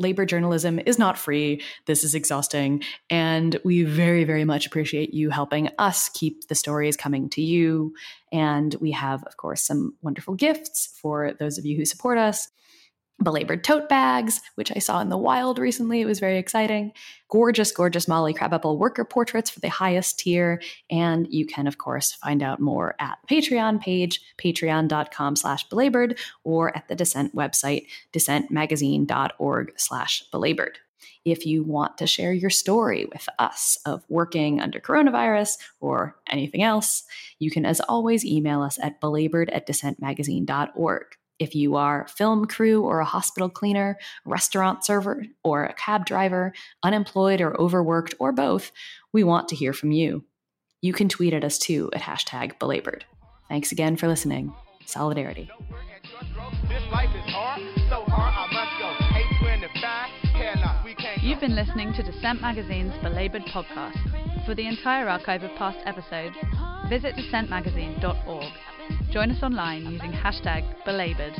labor journalism is not free. This is exhausting. And we very, very much appreciate you helping us keep the stories coming to you. And we have, of course, some wonderful gifts for those of you who support us belabored tote bags, which I saw in the wild recently. It was very exciting. Gorgeous, gorgeous Molly Crabapple worker portraits for the highest tier. And you can, of course, find out more at Patreon page, patreon.com slash belabored, or at the Dissent website, dissentmagazine.org slash belabored. If you want to share your story with us of working under coronavirus or anything else, you can, as always, email us at belabored at dissentmagazine.org. If you are film crew or a hospital cleaner, restaurant server or a cab driver, unemployed or overworked or both, we want to hear from you. You can tweet at us too at hashtag belabored. Thanks again for listening. Solidarity. You've been listening to Dissent Magazine's Belabored podcast. For the entire archive of past episodes, visit dissentmagazine.org. Join us online using hashtag belabored